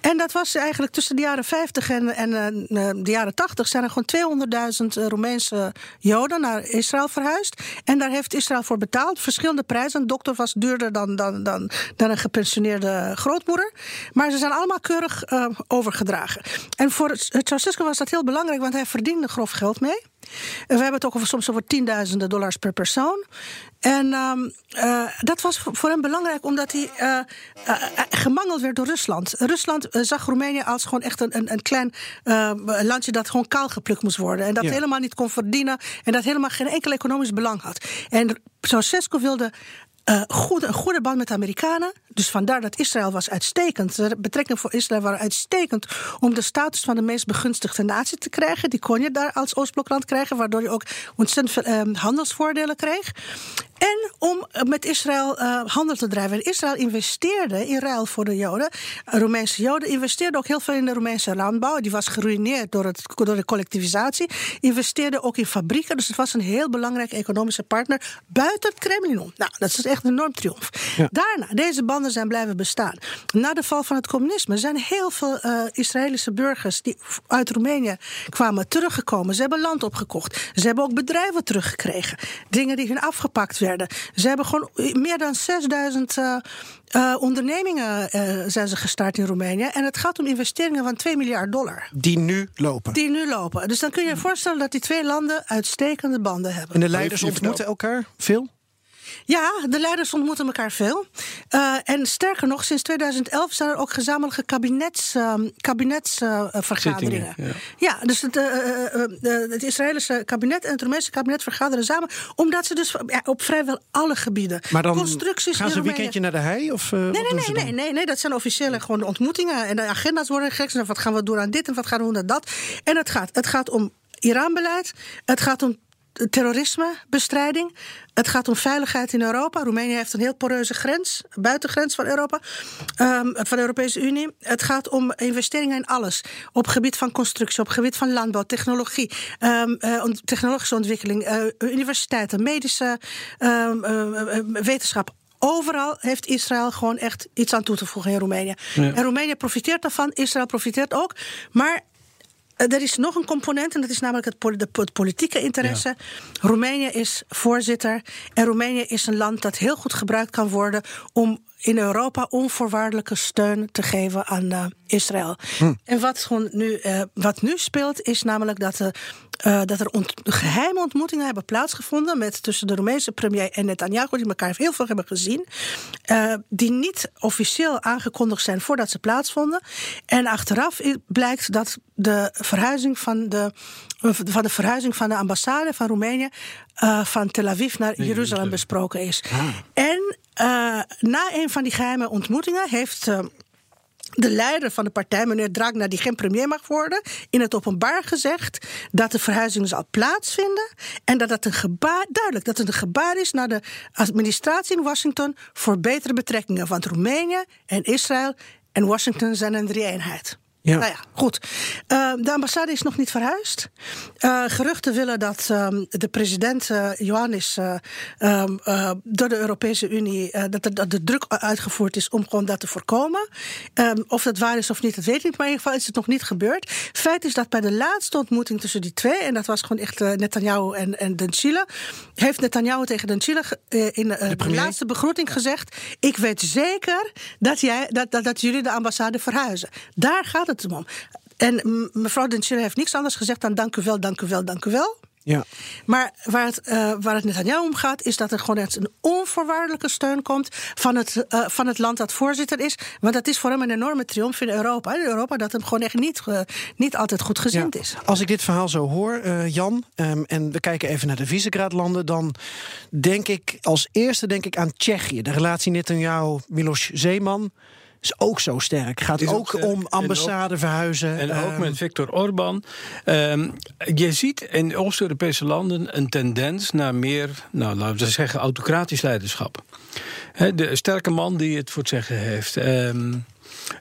En dat was eigenlijk tussen de jaren 50 en, en eh, de jaren 80 zijn er gewoon 200.000 eh, Roemeense Joden naar Israël verhuisd. En daar heeft Israël voor betaald. Verschillende prijzen. Een dokter was duurder dan, dan, dan, dan een gepensioneerde grootmoeder. Maar ze zijn allemaal keurig eh, overgedragen. En voor Ceausescu was dat heel belangrijk, want hij verdiende grof geld mee. We hebben het ook over, soms over tienduizenden dollars per persoon. En ehm, eh, dat was voor hem belangrijk omdat hij eh, eh, gemangeld werd door Rusland. Rusland zag Roemenië als gewoon echt een, een, een klein landje dat gewoon kaal geplukt moest worden. En dat Ja. helemaal niet kon verdienen. En dat helemaal geen enkel economisch belang had. En Ceausescu wilde eh, goed, een goede band met de Amerikanen. Dus vandaar dat Israël was uitstekend. De betrekkingen voor Israël waren uitstekend om de status van de meest begunstigde natie te krijgen. Die kon je daar als Oostblokland krijgen, waardoor je ook ontzettend veel eh, handelsvoordelen kreeg. En om eh, met Israël eh, handel te drijven. En Israël investeerde in ruil voor de Joden. eh, Roemeense Joden investeerden ook heel veel in de Roemeense landbouw. Die was geruineerd door, het, door de collectivisatie. Investeerde ook in fabrieken. Dus het was een heel belangrijke economische partner buiten het Kremlin om. Nou, dat is echt een enorm triomf. Daarna, deze banden zijn blijven bestaan. Na de val van het communisme zijn heel veel Israëlische burgers die uit Roemenië kwamen teruggekomen. Ze hebben land opgekocht. Ze hebben ook bedrijven teruggekregen. Dingen die hun afgepakt werden. Ze hebben gewoon meer dan 6000 eh, eh, ondernemingen eh, zijn ze gestart in Roemenië. En het gaat om investeringen van 2 miljard dollar. Die nu lopen. Die nu lopen. Dus dan kun je je voorstellen dat die twee landen uitstekende banden hebben. En de leiders ontmoeten elkaar veel? Ja, de leiders ontmoeten elkaar veel. Eh, en sterker nog, sinds 2011 zijn er ook gezamenlijke kabinets, ehm, kabinetsvergaderingen. Zittingen, ja. dus het, eh, eh, het Israëlische kabinet en het Roemeense kabinet vergaderen samen. Omdat ze dus ja, op vrijwel alle gebieden. Maar dan constructies gaan ze een weekendje naar de hei? Of, Nee, nee, nee, nee, nee, nee, dat zijn officiële gewoon ontmoetingen. En de agenda's worden gek. Wat gaan we doen aan dit en wat gaan we doen aan dat? En het gaat, het gaat om Iran-beleid. Het gaat om terrorismebestrijding. Het gaat om veiligheid in Europa. Roemenië heeft een heel poreuze grens, buitengrens van Europa, ehm, van de Europese Unie. Het gaat om investeringen in alles. Op gebied van constructie, op gebied van landbouw, technologie, ont- technologische ontwikkeling, eh, universiteiten, medische ehm, eh, wetenschap. Overal heeft Israël gewoon echt iets aan toe te voegen in Roemenië. Ja. En Roemenië profiteert daarvan, Israël profiteert ook. Maar er is nog een component en dat is namelijk het, poli- de, het politieke interesse. Roemenië is voorzitter en Roemenië is een land dat heel goed gebruikt kan worden om in Europa onvoorwaardelijke steun te geven aan uh, Israël. Hm. En wat, gewoon nu, uh, wat nu speelt, is namelijk dat, uh, dat er ont geheime ontmoetingen hebben plaatsgevonden met, tussen de Roemeense premier en Netanyahu, die elkaar heel veel hebben gezien, die niet officieel aangekondigd zijn voordat ze plaatsvonden. En achteraf blijkt dat de verhuizing van de, van de, verhuizing van de ambassade van Roemenië van Tel Aviv naar Jeruzalem besproken is. Ah. En na een van die geheime ontmoetingen heeft. De leider van de partij, meneer Dragna, die geen premier mag worden, in het openbaar gezegd dat de verhuizing zal plaatsvinden en dat dat een gebaar, duidelijk, dat het een gebaar is naar de administratie in Washington voor betere betrekkingen. Want Roemenië en Israël en Washington zijn een drie-eenheid. Ja. Nou ja, goed. Uh, de ambassade is nog niet verhuisd. Uh, geruchten willen dat uh, de president Johannes ehm, door de Europese Unie dat er, dat de druk uitgevoerd is om gewoon dat te voorkomen. Ehm, of dat waar is of niet, dat weet ik niet. Maar in ieder geval is het nog niet gebeurd. Feit is dat bij de laatste ontmoeting tussen die twee, en dat was gewoon echt Netanyahu en, en Chile, heeft Netanyahu tegen Dencile in de, de laatste begroeting gezegd: Ik weet zeker dat, jij, dat, dat, dat jullie de ambassade verhuizen. Daar gaat het om. En mevrouw Dencile heeft niks anders gezegd dan dank u wel, dank u wel, dank u wel. Ja. Maar waar het, uh, waar het net aan jou om gaat, is dat er gewoon echt een onvoorwaardelijke steun komt van het, uh, van het land dat voorzitter is. Want dat is voor hem een enorme triomf in Europa. In Europa dat hem gewoon echt niet, uh, niet altijd goed gezind Ja. is. Als ik dit verhaal zo hoor, eh, Jan, ehm, en we kijken even naar de Visegrad-landen, dan denk ik als eerste denk ik aan Tsjechië. De relatie Netanyahu-Milos Zeeman is ook zo sterk. Gaat ook ook, sterk. om En ambassade verhuizen. En ook ehm, met Viktor Orban. Ehm, je ziet in Oost-Europese landen een tendens naar meer, nou, laten we zeggen, autocratisch leiderschap. De sterke man die het voor het zeggen heeft. Ehm,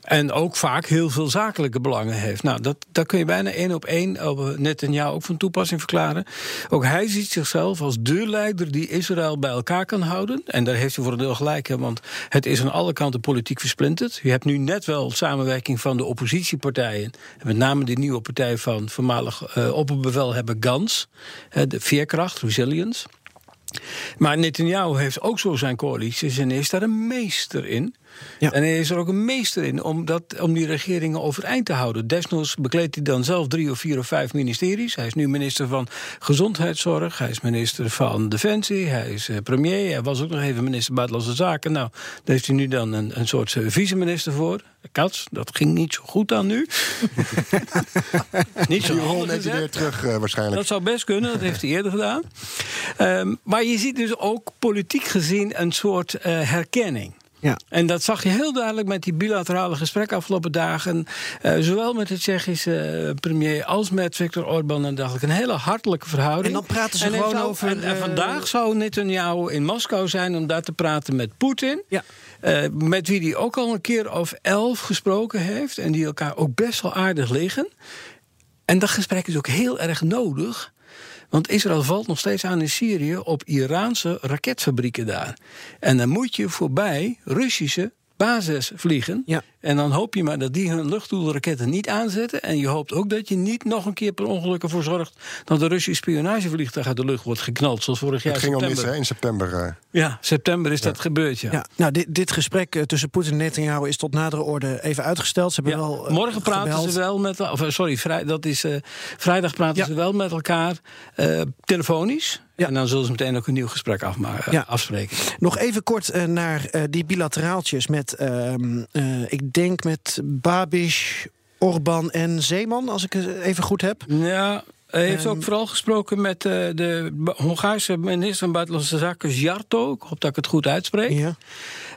en ook vaak heel veel zakelijke belangen heeft. Nou, dat, dat kun je bijna één op één op Netanyahu ook van toepassing verklaren. Ook hij ziet zichzelf als de leider die Israël bij elkaar kan houden. En daar heeft hij voor een deel gelijk, want het is aan alle kanten politiek versplinterd. Je hebt nu net wel samenwerking van de oppositiepartijen. En met name die nieuwe partij van voormalig uh, opperbevelhebber Gans. de veerkracht, resilience. Maar Netanyahu heeft ook zo zijn coalities en is daar een meester in. Ja. En hij is er ook een meester in om, dat, om die regeringen overeind te houden. Desnoods bekleedt hij dan zelf drie of vier of vijf ministeries. Hij is nu minister van Gezondheidszorg, hij is minister van Defensie, hij is eh, premier. Hij was ook nog even minister Buitenlandse Zaken. Nou, daar heeft hij nu dan een, een soort eh, vice-minister voor. Kats, dat ging niet zo goed aan nu. niet zo Die rol neemt hij weer terug eh, waarschijnlijk. Dat zou best kunnen, dat heeft hij eerder gedaan. Ehm, maar je ziet dus ook politiek gezien een soort herkenning. Ja. En dat zag je heel duidelijk met die bilaterale gesprekken afgelopen dagen. eh, zowel met de Tsjechische eh, premier als met Viktor Orban. En dacht ik een hele hartelijke verhouding. En dan praten ze En gewoon zou- over, En, en eh, vandaag zou Netanyahu in Moskou zijn om daar te praten met Poetin. Ja. Met wie hij ook al een keer of elf gesproken heeft. En die elkaar ook best wel aardig liggen. En dat gesprek is ook heel erg nodig. Want Israël valt nog steeds aan in Syrië op Iraanse raketfabrieken daar. En dan moet je voorbij Russische basis vliegen. Ja. En dan hoop je maar dat die hun luchtdoelraketten niet aanzetten. En je hoopt ook dat je niet nog een keer per ongeluk ervoor zorgt... dat de Russische spionagevliegtuig uit de lucht wordt geknald. Zoals vorig jaar Het ging al mis september. hè, in september. eh. Ja, september is dat gebeurd, ja. Ja, nou, dit, dit gesprek eh, tussen Poetin en Netanyahu is tot nadere orde even uitgesteld. Ze hebben Ja, wel, eh, Morgen praten gebeld. ze wel met of, sorry, vrij, dat is, eh, vrijdag praten Ja. ze wel met elkaar eh, telefonisch. Ja. En dan zullen ze meteen ook een nieuw gesprek afmaken, Ja. afspreken. Nog even kort eh, naar eh, die bilateraaltjes met, ehm, eh, ik denk met Babiš, Orban en Zeeman, als ik het even goed heb. Ja, hij heeft ook vooral gesproken met eh, de Hongaarse minister van Buitenlandse Zaken, Zjarto. Ik hoop dat ik het goed uitspreek. Ja.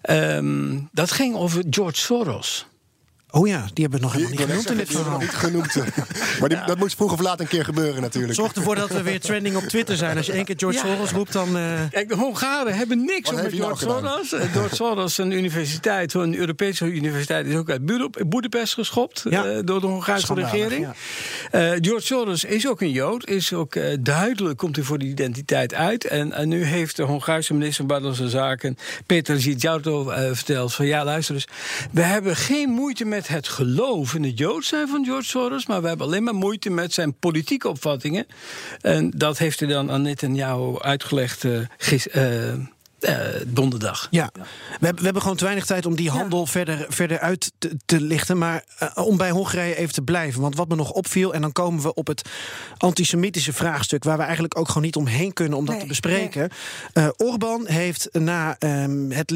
Ehm, dat ging over George Soros. Oh ja, die hebben we nog helemaal niet genoemd in dit verhaal. die hebben we niet genoemd. eh. maar die, dat moet vroeg of laat een keer gebeuren natuurlijk. Zorg ervoor dat we weer trending op Twitter zijn. Als je één keer George Ja. Soros roept, dan... eh, Kijk, de Hongaren hebben niks Wat op met heeft hij nou George? Soros. Eh, George Soros, een universiteit, een Europese universiteit, is ook uit Boedapest geschopt Ja. eh, door de Hongaarse Schandalig, regering. ja. Eh, George Soros is ook een Jood, is ook eh, duidelijk, komt hij voor die identiteit uit. En, en nu heeft de Hongaarse minister van Buitenlandse Zaken, Peter Zidjarto, eh, verteld van ja, luister eens, we hebben geen moeite met het geloof in het Jood zijn van George Soros, maar we hebben alleen maar moeite met zijn politieke opvattingen. En dat heeft hij dan aan Netanyahu uitgelegd eh, gis- eh, eh, donderdag. Ja, we hebben, we hebben gewoon te weinig tijd om die handel verder, verder uit te, te lichten. Maar eh, om bij Hongarije even te blijven. Want wat me nog opviel, en dan komen we op het antisemitische vraagstuk... waar we eigenlijk ook gewoon niet omheen kunnen om dat Nee, te bespreken. Eh Orbán heeft na ehm, het,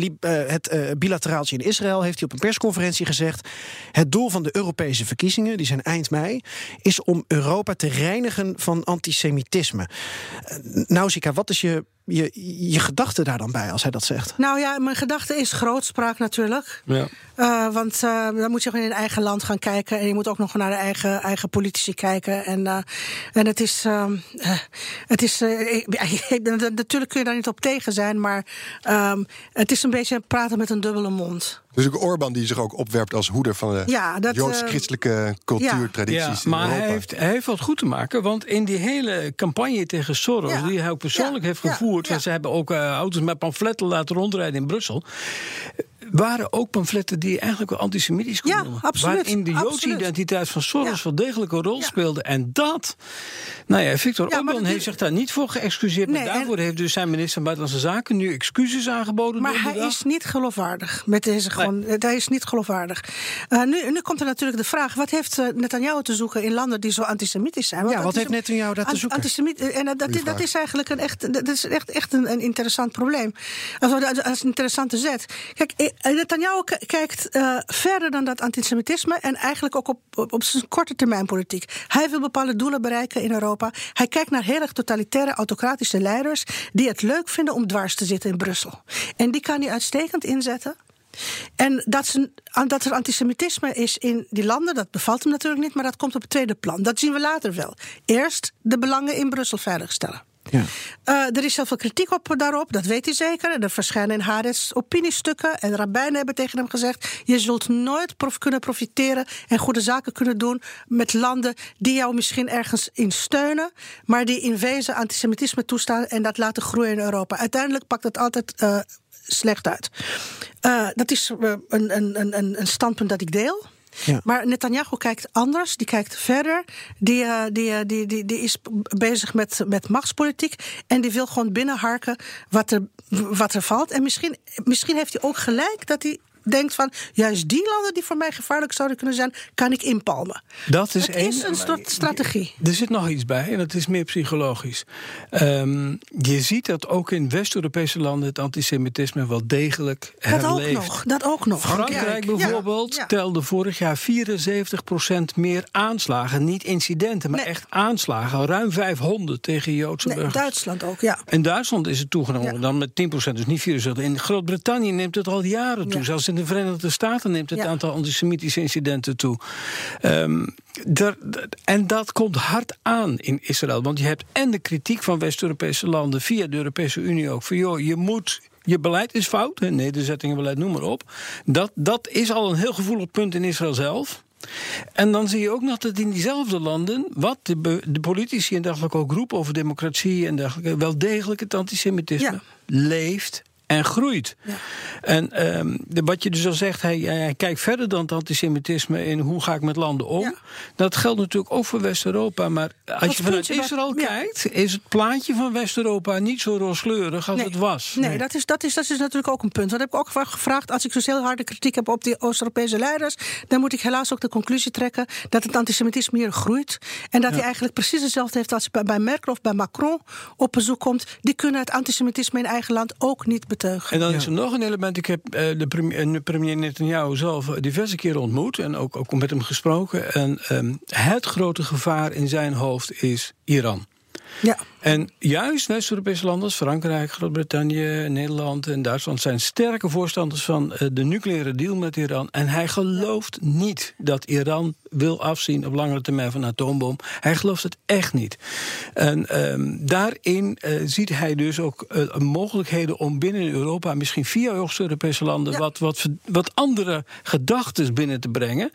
het eh, bilateraaltje in Israël... heeft hij op een persconferentie gezegd... het doel van de Europese verkiezingen, die zijn eind mei... is om Europa te reinigen van antisemitisme. Uh, Nausicaa, wat is je, je, je gedachte daar dan bij als hij dat zegt? Nou ja, mijn gedachte is grootspraak natuurlijk. Ja. Uh, want uh, dan moet je gewoon in je eigen land gaan kijken. En je moet ook nog naar de eigen, eigen politici kijken. En, uh, en het is. het is natuurlijk kun je daar niet op tegen zijn. Maar um, het is een beetje praten met een dubbele mond. Dus ook Orbán die zich ook opwerpt als hoeder van de ja, dat, joods-christelijke cultuurtradities. Ja, maar hij heeft, hij heeft wat goed te maken. Want in die hele campagne tegen Soros, ja. die hij ook persoonlijk heeft gevoerd. Ja, ze hebben ook auto's met pamfletten laten rondrijden in Brussel waren ook pamfletten die eigenlijk wel antisemitisch konden ja, noemen. Absoluut, waarin de Joodse identiteit van Soros ja. wel degelijk een rol ja. speelde. En dat, nou ja, Victor ja, Orbán heeft zich daar niet voor geëxcuseerd. Nee, maar daarvoor en... heeft dus zijn minister van Buitenlandse Zaken nu excuses aangeboden. Maar hij is niet geloofwaardig. Met deze gewoon, nee. Hij is niet geloofwaardig. Uh, nu, nu komt er natuurlijk de vraag: wat heeft uh, Netanyahu te zoeken in landen die zo antisemitisch zijn? Want ja, wat heeft Netanyahu daar te zoeken? Antisemiet, en dat, dat, dat, is eigenlijk een echt, dat is echt, echt een, een interessant probleem. Dat is een interessante zet. Kijk, Netanyahu kijkt uh, verder dan dat antisemitisme en eigenlijk ook op, op, zijn korte termijn politiek. Hij wil bepaalde doelen bereiken in Europa. Hij kijkt naar heel erg totalitaire, autocratische leiders die het leuk vinden om dwars te zitten in Brussel. En die kan hij uitstekend inzetten. En dat, ze, dat er antisemitisme is in die landen, dat bevalt hem natuurlijk niet, maar dat komt op het tweede plan. Dat zien we later wel. Eerst de belangen in Brussel veiligstellen. Ja. Uh, er is heel veel kritiek op daarop, dat weet hij zeker. Er verschijnen in Haaretz opiniestukken. En rabbijnen hebben tegen hem gezegd... je zult nooit prof kunnen profiteren en goede zaken kunnen doen... met landen die jou misschien ergens in steunen... maar die in wezen antisemitisme toestaan en dat laten groeien in Europa. Uiteindelijk pakt het altijd uh, slecht uit. Uh, dat is een, een, een, een standpunt dat ik deel... Ja. Maar Netanyahu kijkt anders, die kijkt verder. Die, uh, die, die, die, die is bezig met, met machtspolitiek. En die wil gewoon binnenharken wat er, wat er valt. En misschien, misschien heeft hij ook gelijk dat hij denkt van juist die landen die voor mij gevaarlijk zouden kunnen zijn, kan ik inpalmen. Dat is, het een, is een soort strategie. Er zit nog iets bij en dat is meer psychologisch. Um, je ziet dat ook in West-Europese landen het antisemitisme wel degelijk herleeft. Dat ook nog. Dat ook nog. Frankrijk ja. bijvoorbeeld ja. telde vorig jaar 74% meer aanslagen, niet incidenten, maar nee. echt aanslagen, ruim 500 tegen Joodse nee, burgers. Duitsland ook, ja. In Duitsland is het toegenomen dan met 10%, dus niet 74. In Groot-Brittannië neemt het al jaren toe, zelfs in de Verenigde Staten neemt het ja. aantal antisemitische incidenten toe. Um, der, en dat komt hard aan in Israël. Want je hebt en de kritiek van West-Europese landen via de Europese Unie ook. Van joh, je moet. Je beleid is fout, nederzettingenbeleid, noem maar op. Dat, dat is al een heel gevoelig punt in Israël zelf. En dan zie je ook nog dat in diezelfde landen, wat de, de politici en dergelijke ook roepen over democratie en dergelijke, wel degelijk het antisemitisme ja. leeft en groeit. Ja. En um, de, wat je dus al zegt, hij, hij, kijkt verder dan het antisemitisme in hoe ga ik met landen om. Ja. Dat geldt natuurlijk ook voor West-Europa. Maar als dat je vanuit Israël dat, kijkt, ja. is het plaatje van West-Europa niet zo rooskleurig als nee. het was. Nee, nee. Dat, is, dat, is, dat is natuurlijk ook een punt. Dat heb ik ook gevraagd. Als ik dus heel harde kritiek heb op die Oost-Europese leiders, dan moet ik helaas ook de conclusie trekken dat het antisemitisme hier groeit. En dat hij eigenlijk precies hetzelfde heeft als bij Merkel of bij Macron op bezoek komt. Die kunnen het antisemitisme in eigen land ook niet En dan is er nog een element. Ik heb uh, de, premier, premier Netanyahu zelf diverse keren ontmoet en ook, ook met hem gesproken. En um, het grote gevaar in zijn hoofd is Iran. Ja. En juist West-Europese landen Frankrijk, Groot-Brittannië, Nederland en Duitsland zijn sterke voorstanders van de nucleaire deal met Iran. En hij gelooft niet dat Iran wil afzien op langere termijn van een atoombom. Hij gelooft het echt niet. En um, daarin uh, ziet hij dus ook uh, mogelijkheden om binnen Europa, misschien via Oost-Europese landen, ja. wat, wat, wat andere gedachten binnen te brengen.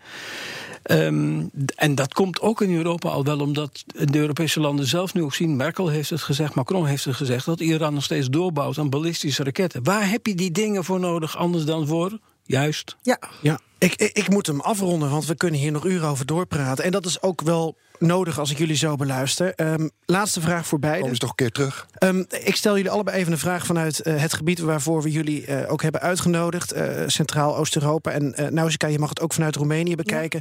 Um, en dat komt ook in Europa al wel omdat de Europese landen zelf nu ook zien. Merkel heeft het gezegd, Macron heeft het gezegd, dat Iran nog steeds doorbouwt aan ballistische raketten. Waar heb je die dingen voor nodig anders dan voor Juist. Ja. Ja, ik, ik, ik moet hem afronden, want we kunnen hier nog uren over doorpraten. En dat is ook wel nodig als ik jullie zo beluister. Ehm, laatste vraag voor beiden. Kom eens toch een keer terug. Ehm, ik stel jullie allebei even een vraag vanuit eh, het gebied waarvoor we jullie eh, ook hebben uitgenodigd. eh, Centraal Oost-Europa. En uh, Nausicaa, je mag het ook vanuit Roemenië bekijken.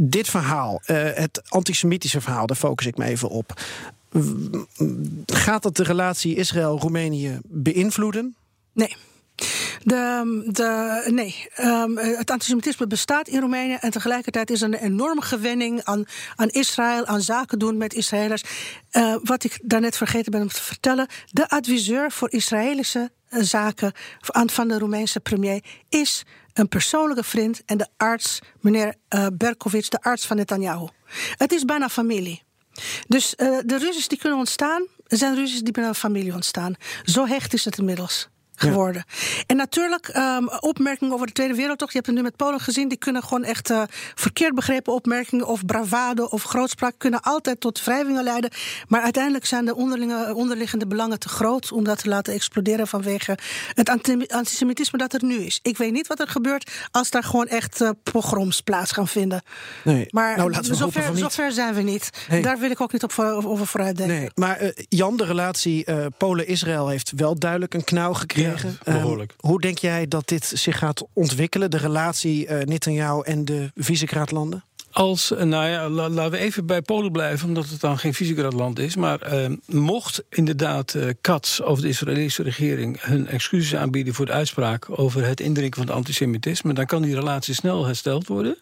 Dit verhaal, eh, het antisemitische verhaal, daar focus ik me even op. W- Gaat dat de relatie Israël-Roemenië beïnvloeden? Nee. De, de, nee, um, het antisemitisme bestaat in Roemenië en tegelijkertijd is er een enorme gewenning aan, aan Israël, aan zaken doen met Israëlers. Uh, wat ik daarnet vergeten ben om te vertellen, de adviseur voor Israëlische uh, zaken van de Roemeense premier is een persoonlijke vriend en de arts, meneer uh, Berkovic, de arts van Netanyahu. Het is bijna familie. Dus de ruzies die kunnen ontstaan, zijn ruzies die binnen een familie ontstaan. Zo hecht is het inmiddels geworden. Ja. En natuurlijk, um, opmerkingen over de Tweede Wereldoorlog. Je hebt het nu met Polen gezien. Die kunnen gewoon echt uh, verkeerd begrepen opmerkingen. of bravade of grootspraak. kunnen altijd tot wrijvingen leiden. Maar uiteindelijk zijn de onderliggende belangen te groot. om dat te laten exploderen vanwege het antisemitisme dat er nu is. Ik weet niet wat er gebeurt. als daar gewoon echt uh, pogroms plaats gaan vinden. Nee. Maar nou, laten we zover, van niet. zover zijn we niet. Nee. Daar wil ik ook niet op, over vooruit denken. Nee. Maar uh, Jan, de relatie Polen-Israël heeft wel duidelijk een knauw gekregen. Ja. Um, hoe denk jij dat dit zich gaat ontwikkelen, de relatie uh, Netanyahu en de Visegrad-landen? Als, nou ja, la, laten we even bij Polen blijven, omdat het dan geen Visegrad-land is. Maar uh, mocht inderdaad uh, Katz of de Israëlische regering hun excuses aanbieden voor de uitspraak over het indrinken van het antisemitisme, dan kan die relatie snel hersteld worden.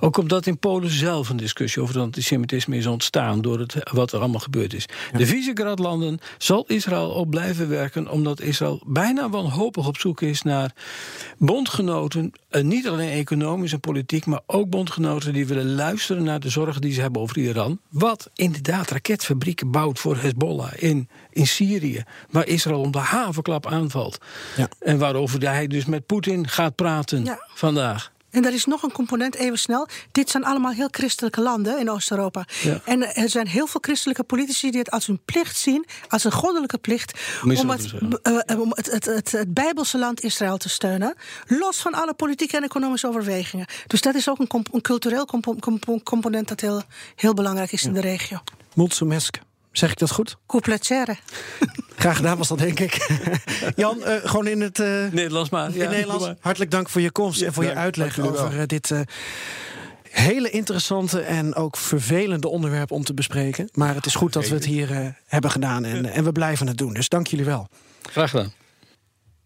Ook omdat in Polen zelf een discussie over het antisemitisme is ontstaan door het, wat er allemaal gebeurd is. Ja. De Visegrad-landen zal Israël op blijven werken, omdat Israël bijna wanhopig op zoek is naar bondgenoten, uh, niet alleen economisch en politiek, maar ook bondgenoten die willen luisteren naar de zorgen die ze hebben over Iran. Wat inderdaad raketfabrieken bouwt voor Hezbollah in, in Syrië. Waar Israël om de havenklap aanvalt. Ja. En waarover hij dus met Poetin gaat praten ja. vandaag. En er is nog een component, even snel. Dit zijn allemaal heel christelijke landen in Oost-Europa. Ja. En er zijn heel veel christelijke politici die het als hun plicht zien, als een goddelijke plicht, om het, uh, om het, het, het, het, Bijbelse land Israël te steunen. Los van alle politieke en economische overwegingen. Dus dat is ook een, comp een cultureel comp comp component dat heel, heel belangrijk is ja. in de regio. Mulțumesc. Zeg ik dat goed? Coupletière. Graag gedaan was dat, denk ik. Jan, uh, gewoon in het uh, Nederlands maar. In ja, Nederlands. Maar. Hartelijk dank voor je komst ja, en voor je uitleg over uh, dit hele interessante en ook vervelende onderwerp om te bespreken. Maar het is goed dat we het hier hebben gedaan en, en we blijven het doen. Dus dank jullie wel. Graag gedaan.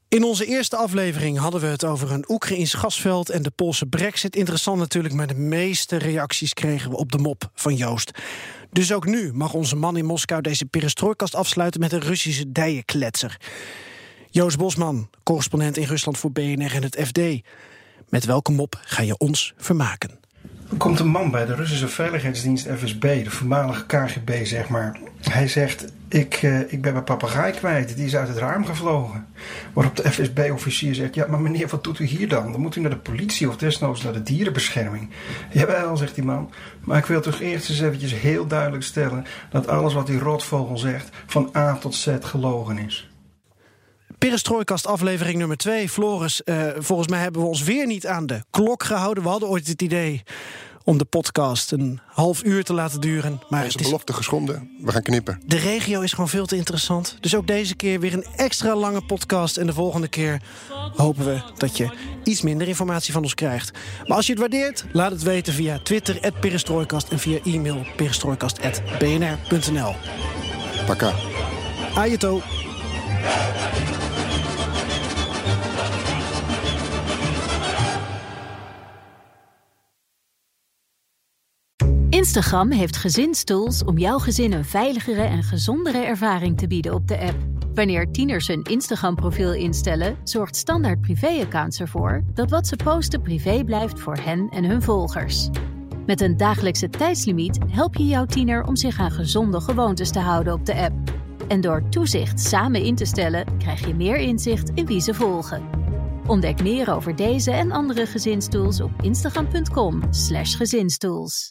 In onze eerste aflevering hadden we het over een Oekraïns gasveld en de Poolse brexit. Interessant natuurlijk, maar de meeste reacties kregen we op de mop van Joost. Dus ook nu mag onze man in Moskou deze perestrooikast afsluiten met een Russische dijenkletser. Joost Bosman, correspondent in Rusland voor BNR en het FD. Met welke mop ga je ons vermaken? Komt een man bij de Russische veiligheidsdienst FSB, de voormalige KGB zeg maar. Hij zegt, ik, uh, ik ben mijn papegaai kwijt, die is uit het raam gevlogen. Waarop de FSB-officier zegt, ja maar meneer, wat doet u hier dan? Dan moet u naar de politie of desnoods naar de dierenbescherming. Jawel, zegt die man, maar ik wil toch eerst eens eventjes heel duidelijk stellen... dat alles wat die rotvogel zegt van A tot Z gelogen is. Perestrooikast aflevering nummer 2. Floris, uh, volgens mij hebben we ons weer niet aan de klok gehouden. We hadden ooit het idee om de podcast een half uur te laten duren. Maar Onze belofte geschonden. We gaan knippen. De regio is gewoon veel te interessant. Dus ook deze keer weer een extra lange podcast. En de volgende keer hopen we dat je iets minder informatie van ons krijgt. Maar als je het waardeert, laat het weten via Twitter, perestrooikast... en via e-mail perestrooikast.bnr.nl. Paka. Ajeto. Instagram heeft gezinstools om jouw gezin een veiligere en gezondere ervaring te bieden op de app. Wanneer tieners hun Instagram-profiel instellen, zorgt standaard privé-accounts ervoor dat wat ze posten privé blijft voor hen en hun volgers. Met een dagelijkse tijdslimiet help je jouw tiener om zich aan gezonde gewoontes te houden op de app. En door toezicht samen in te stellen, krijg je meer inzicht in wie ze volgen. Ontdek meer over deze en andere gezinstools op instagram.com/gezinstools.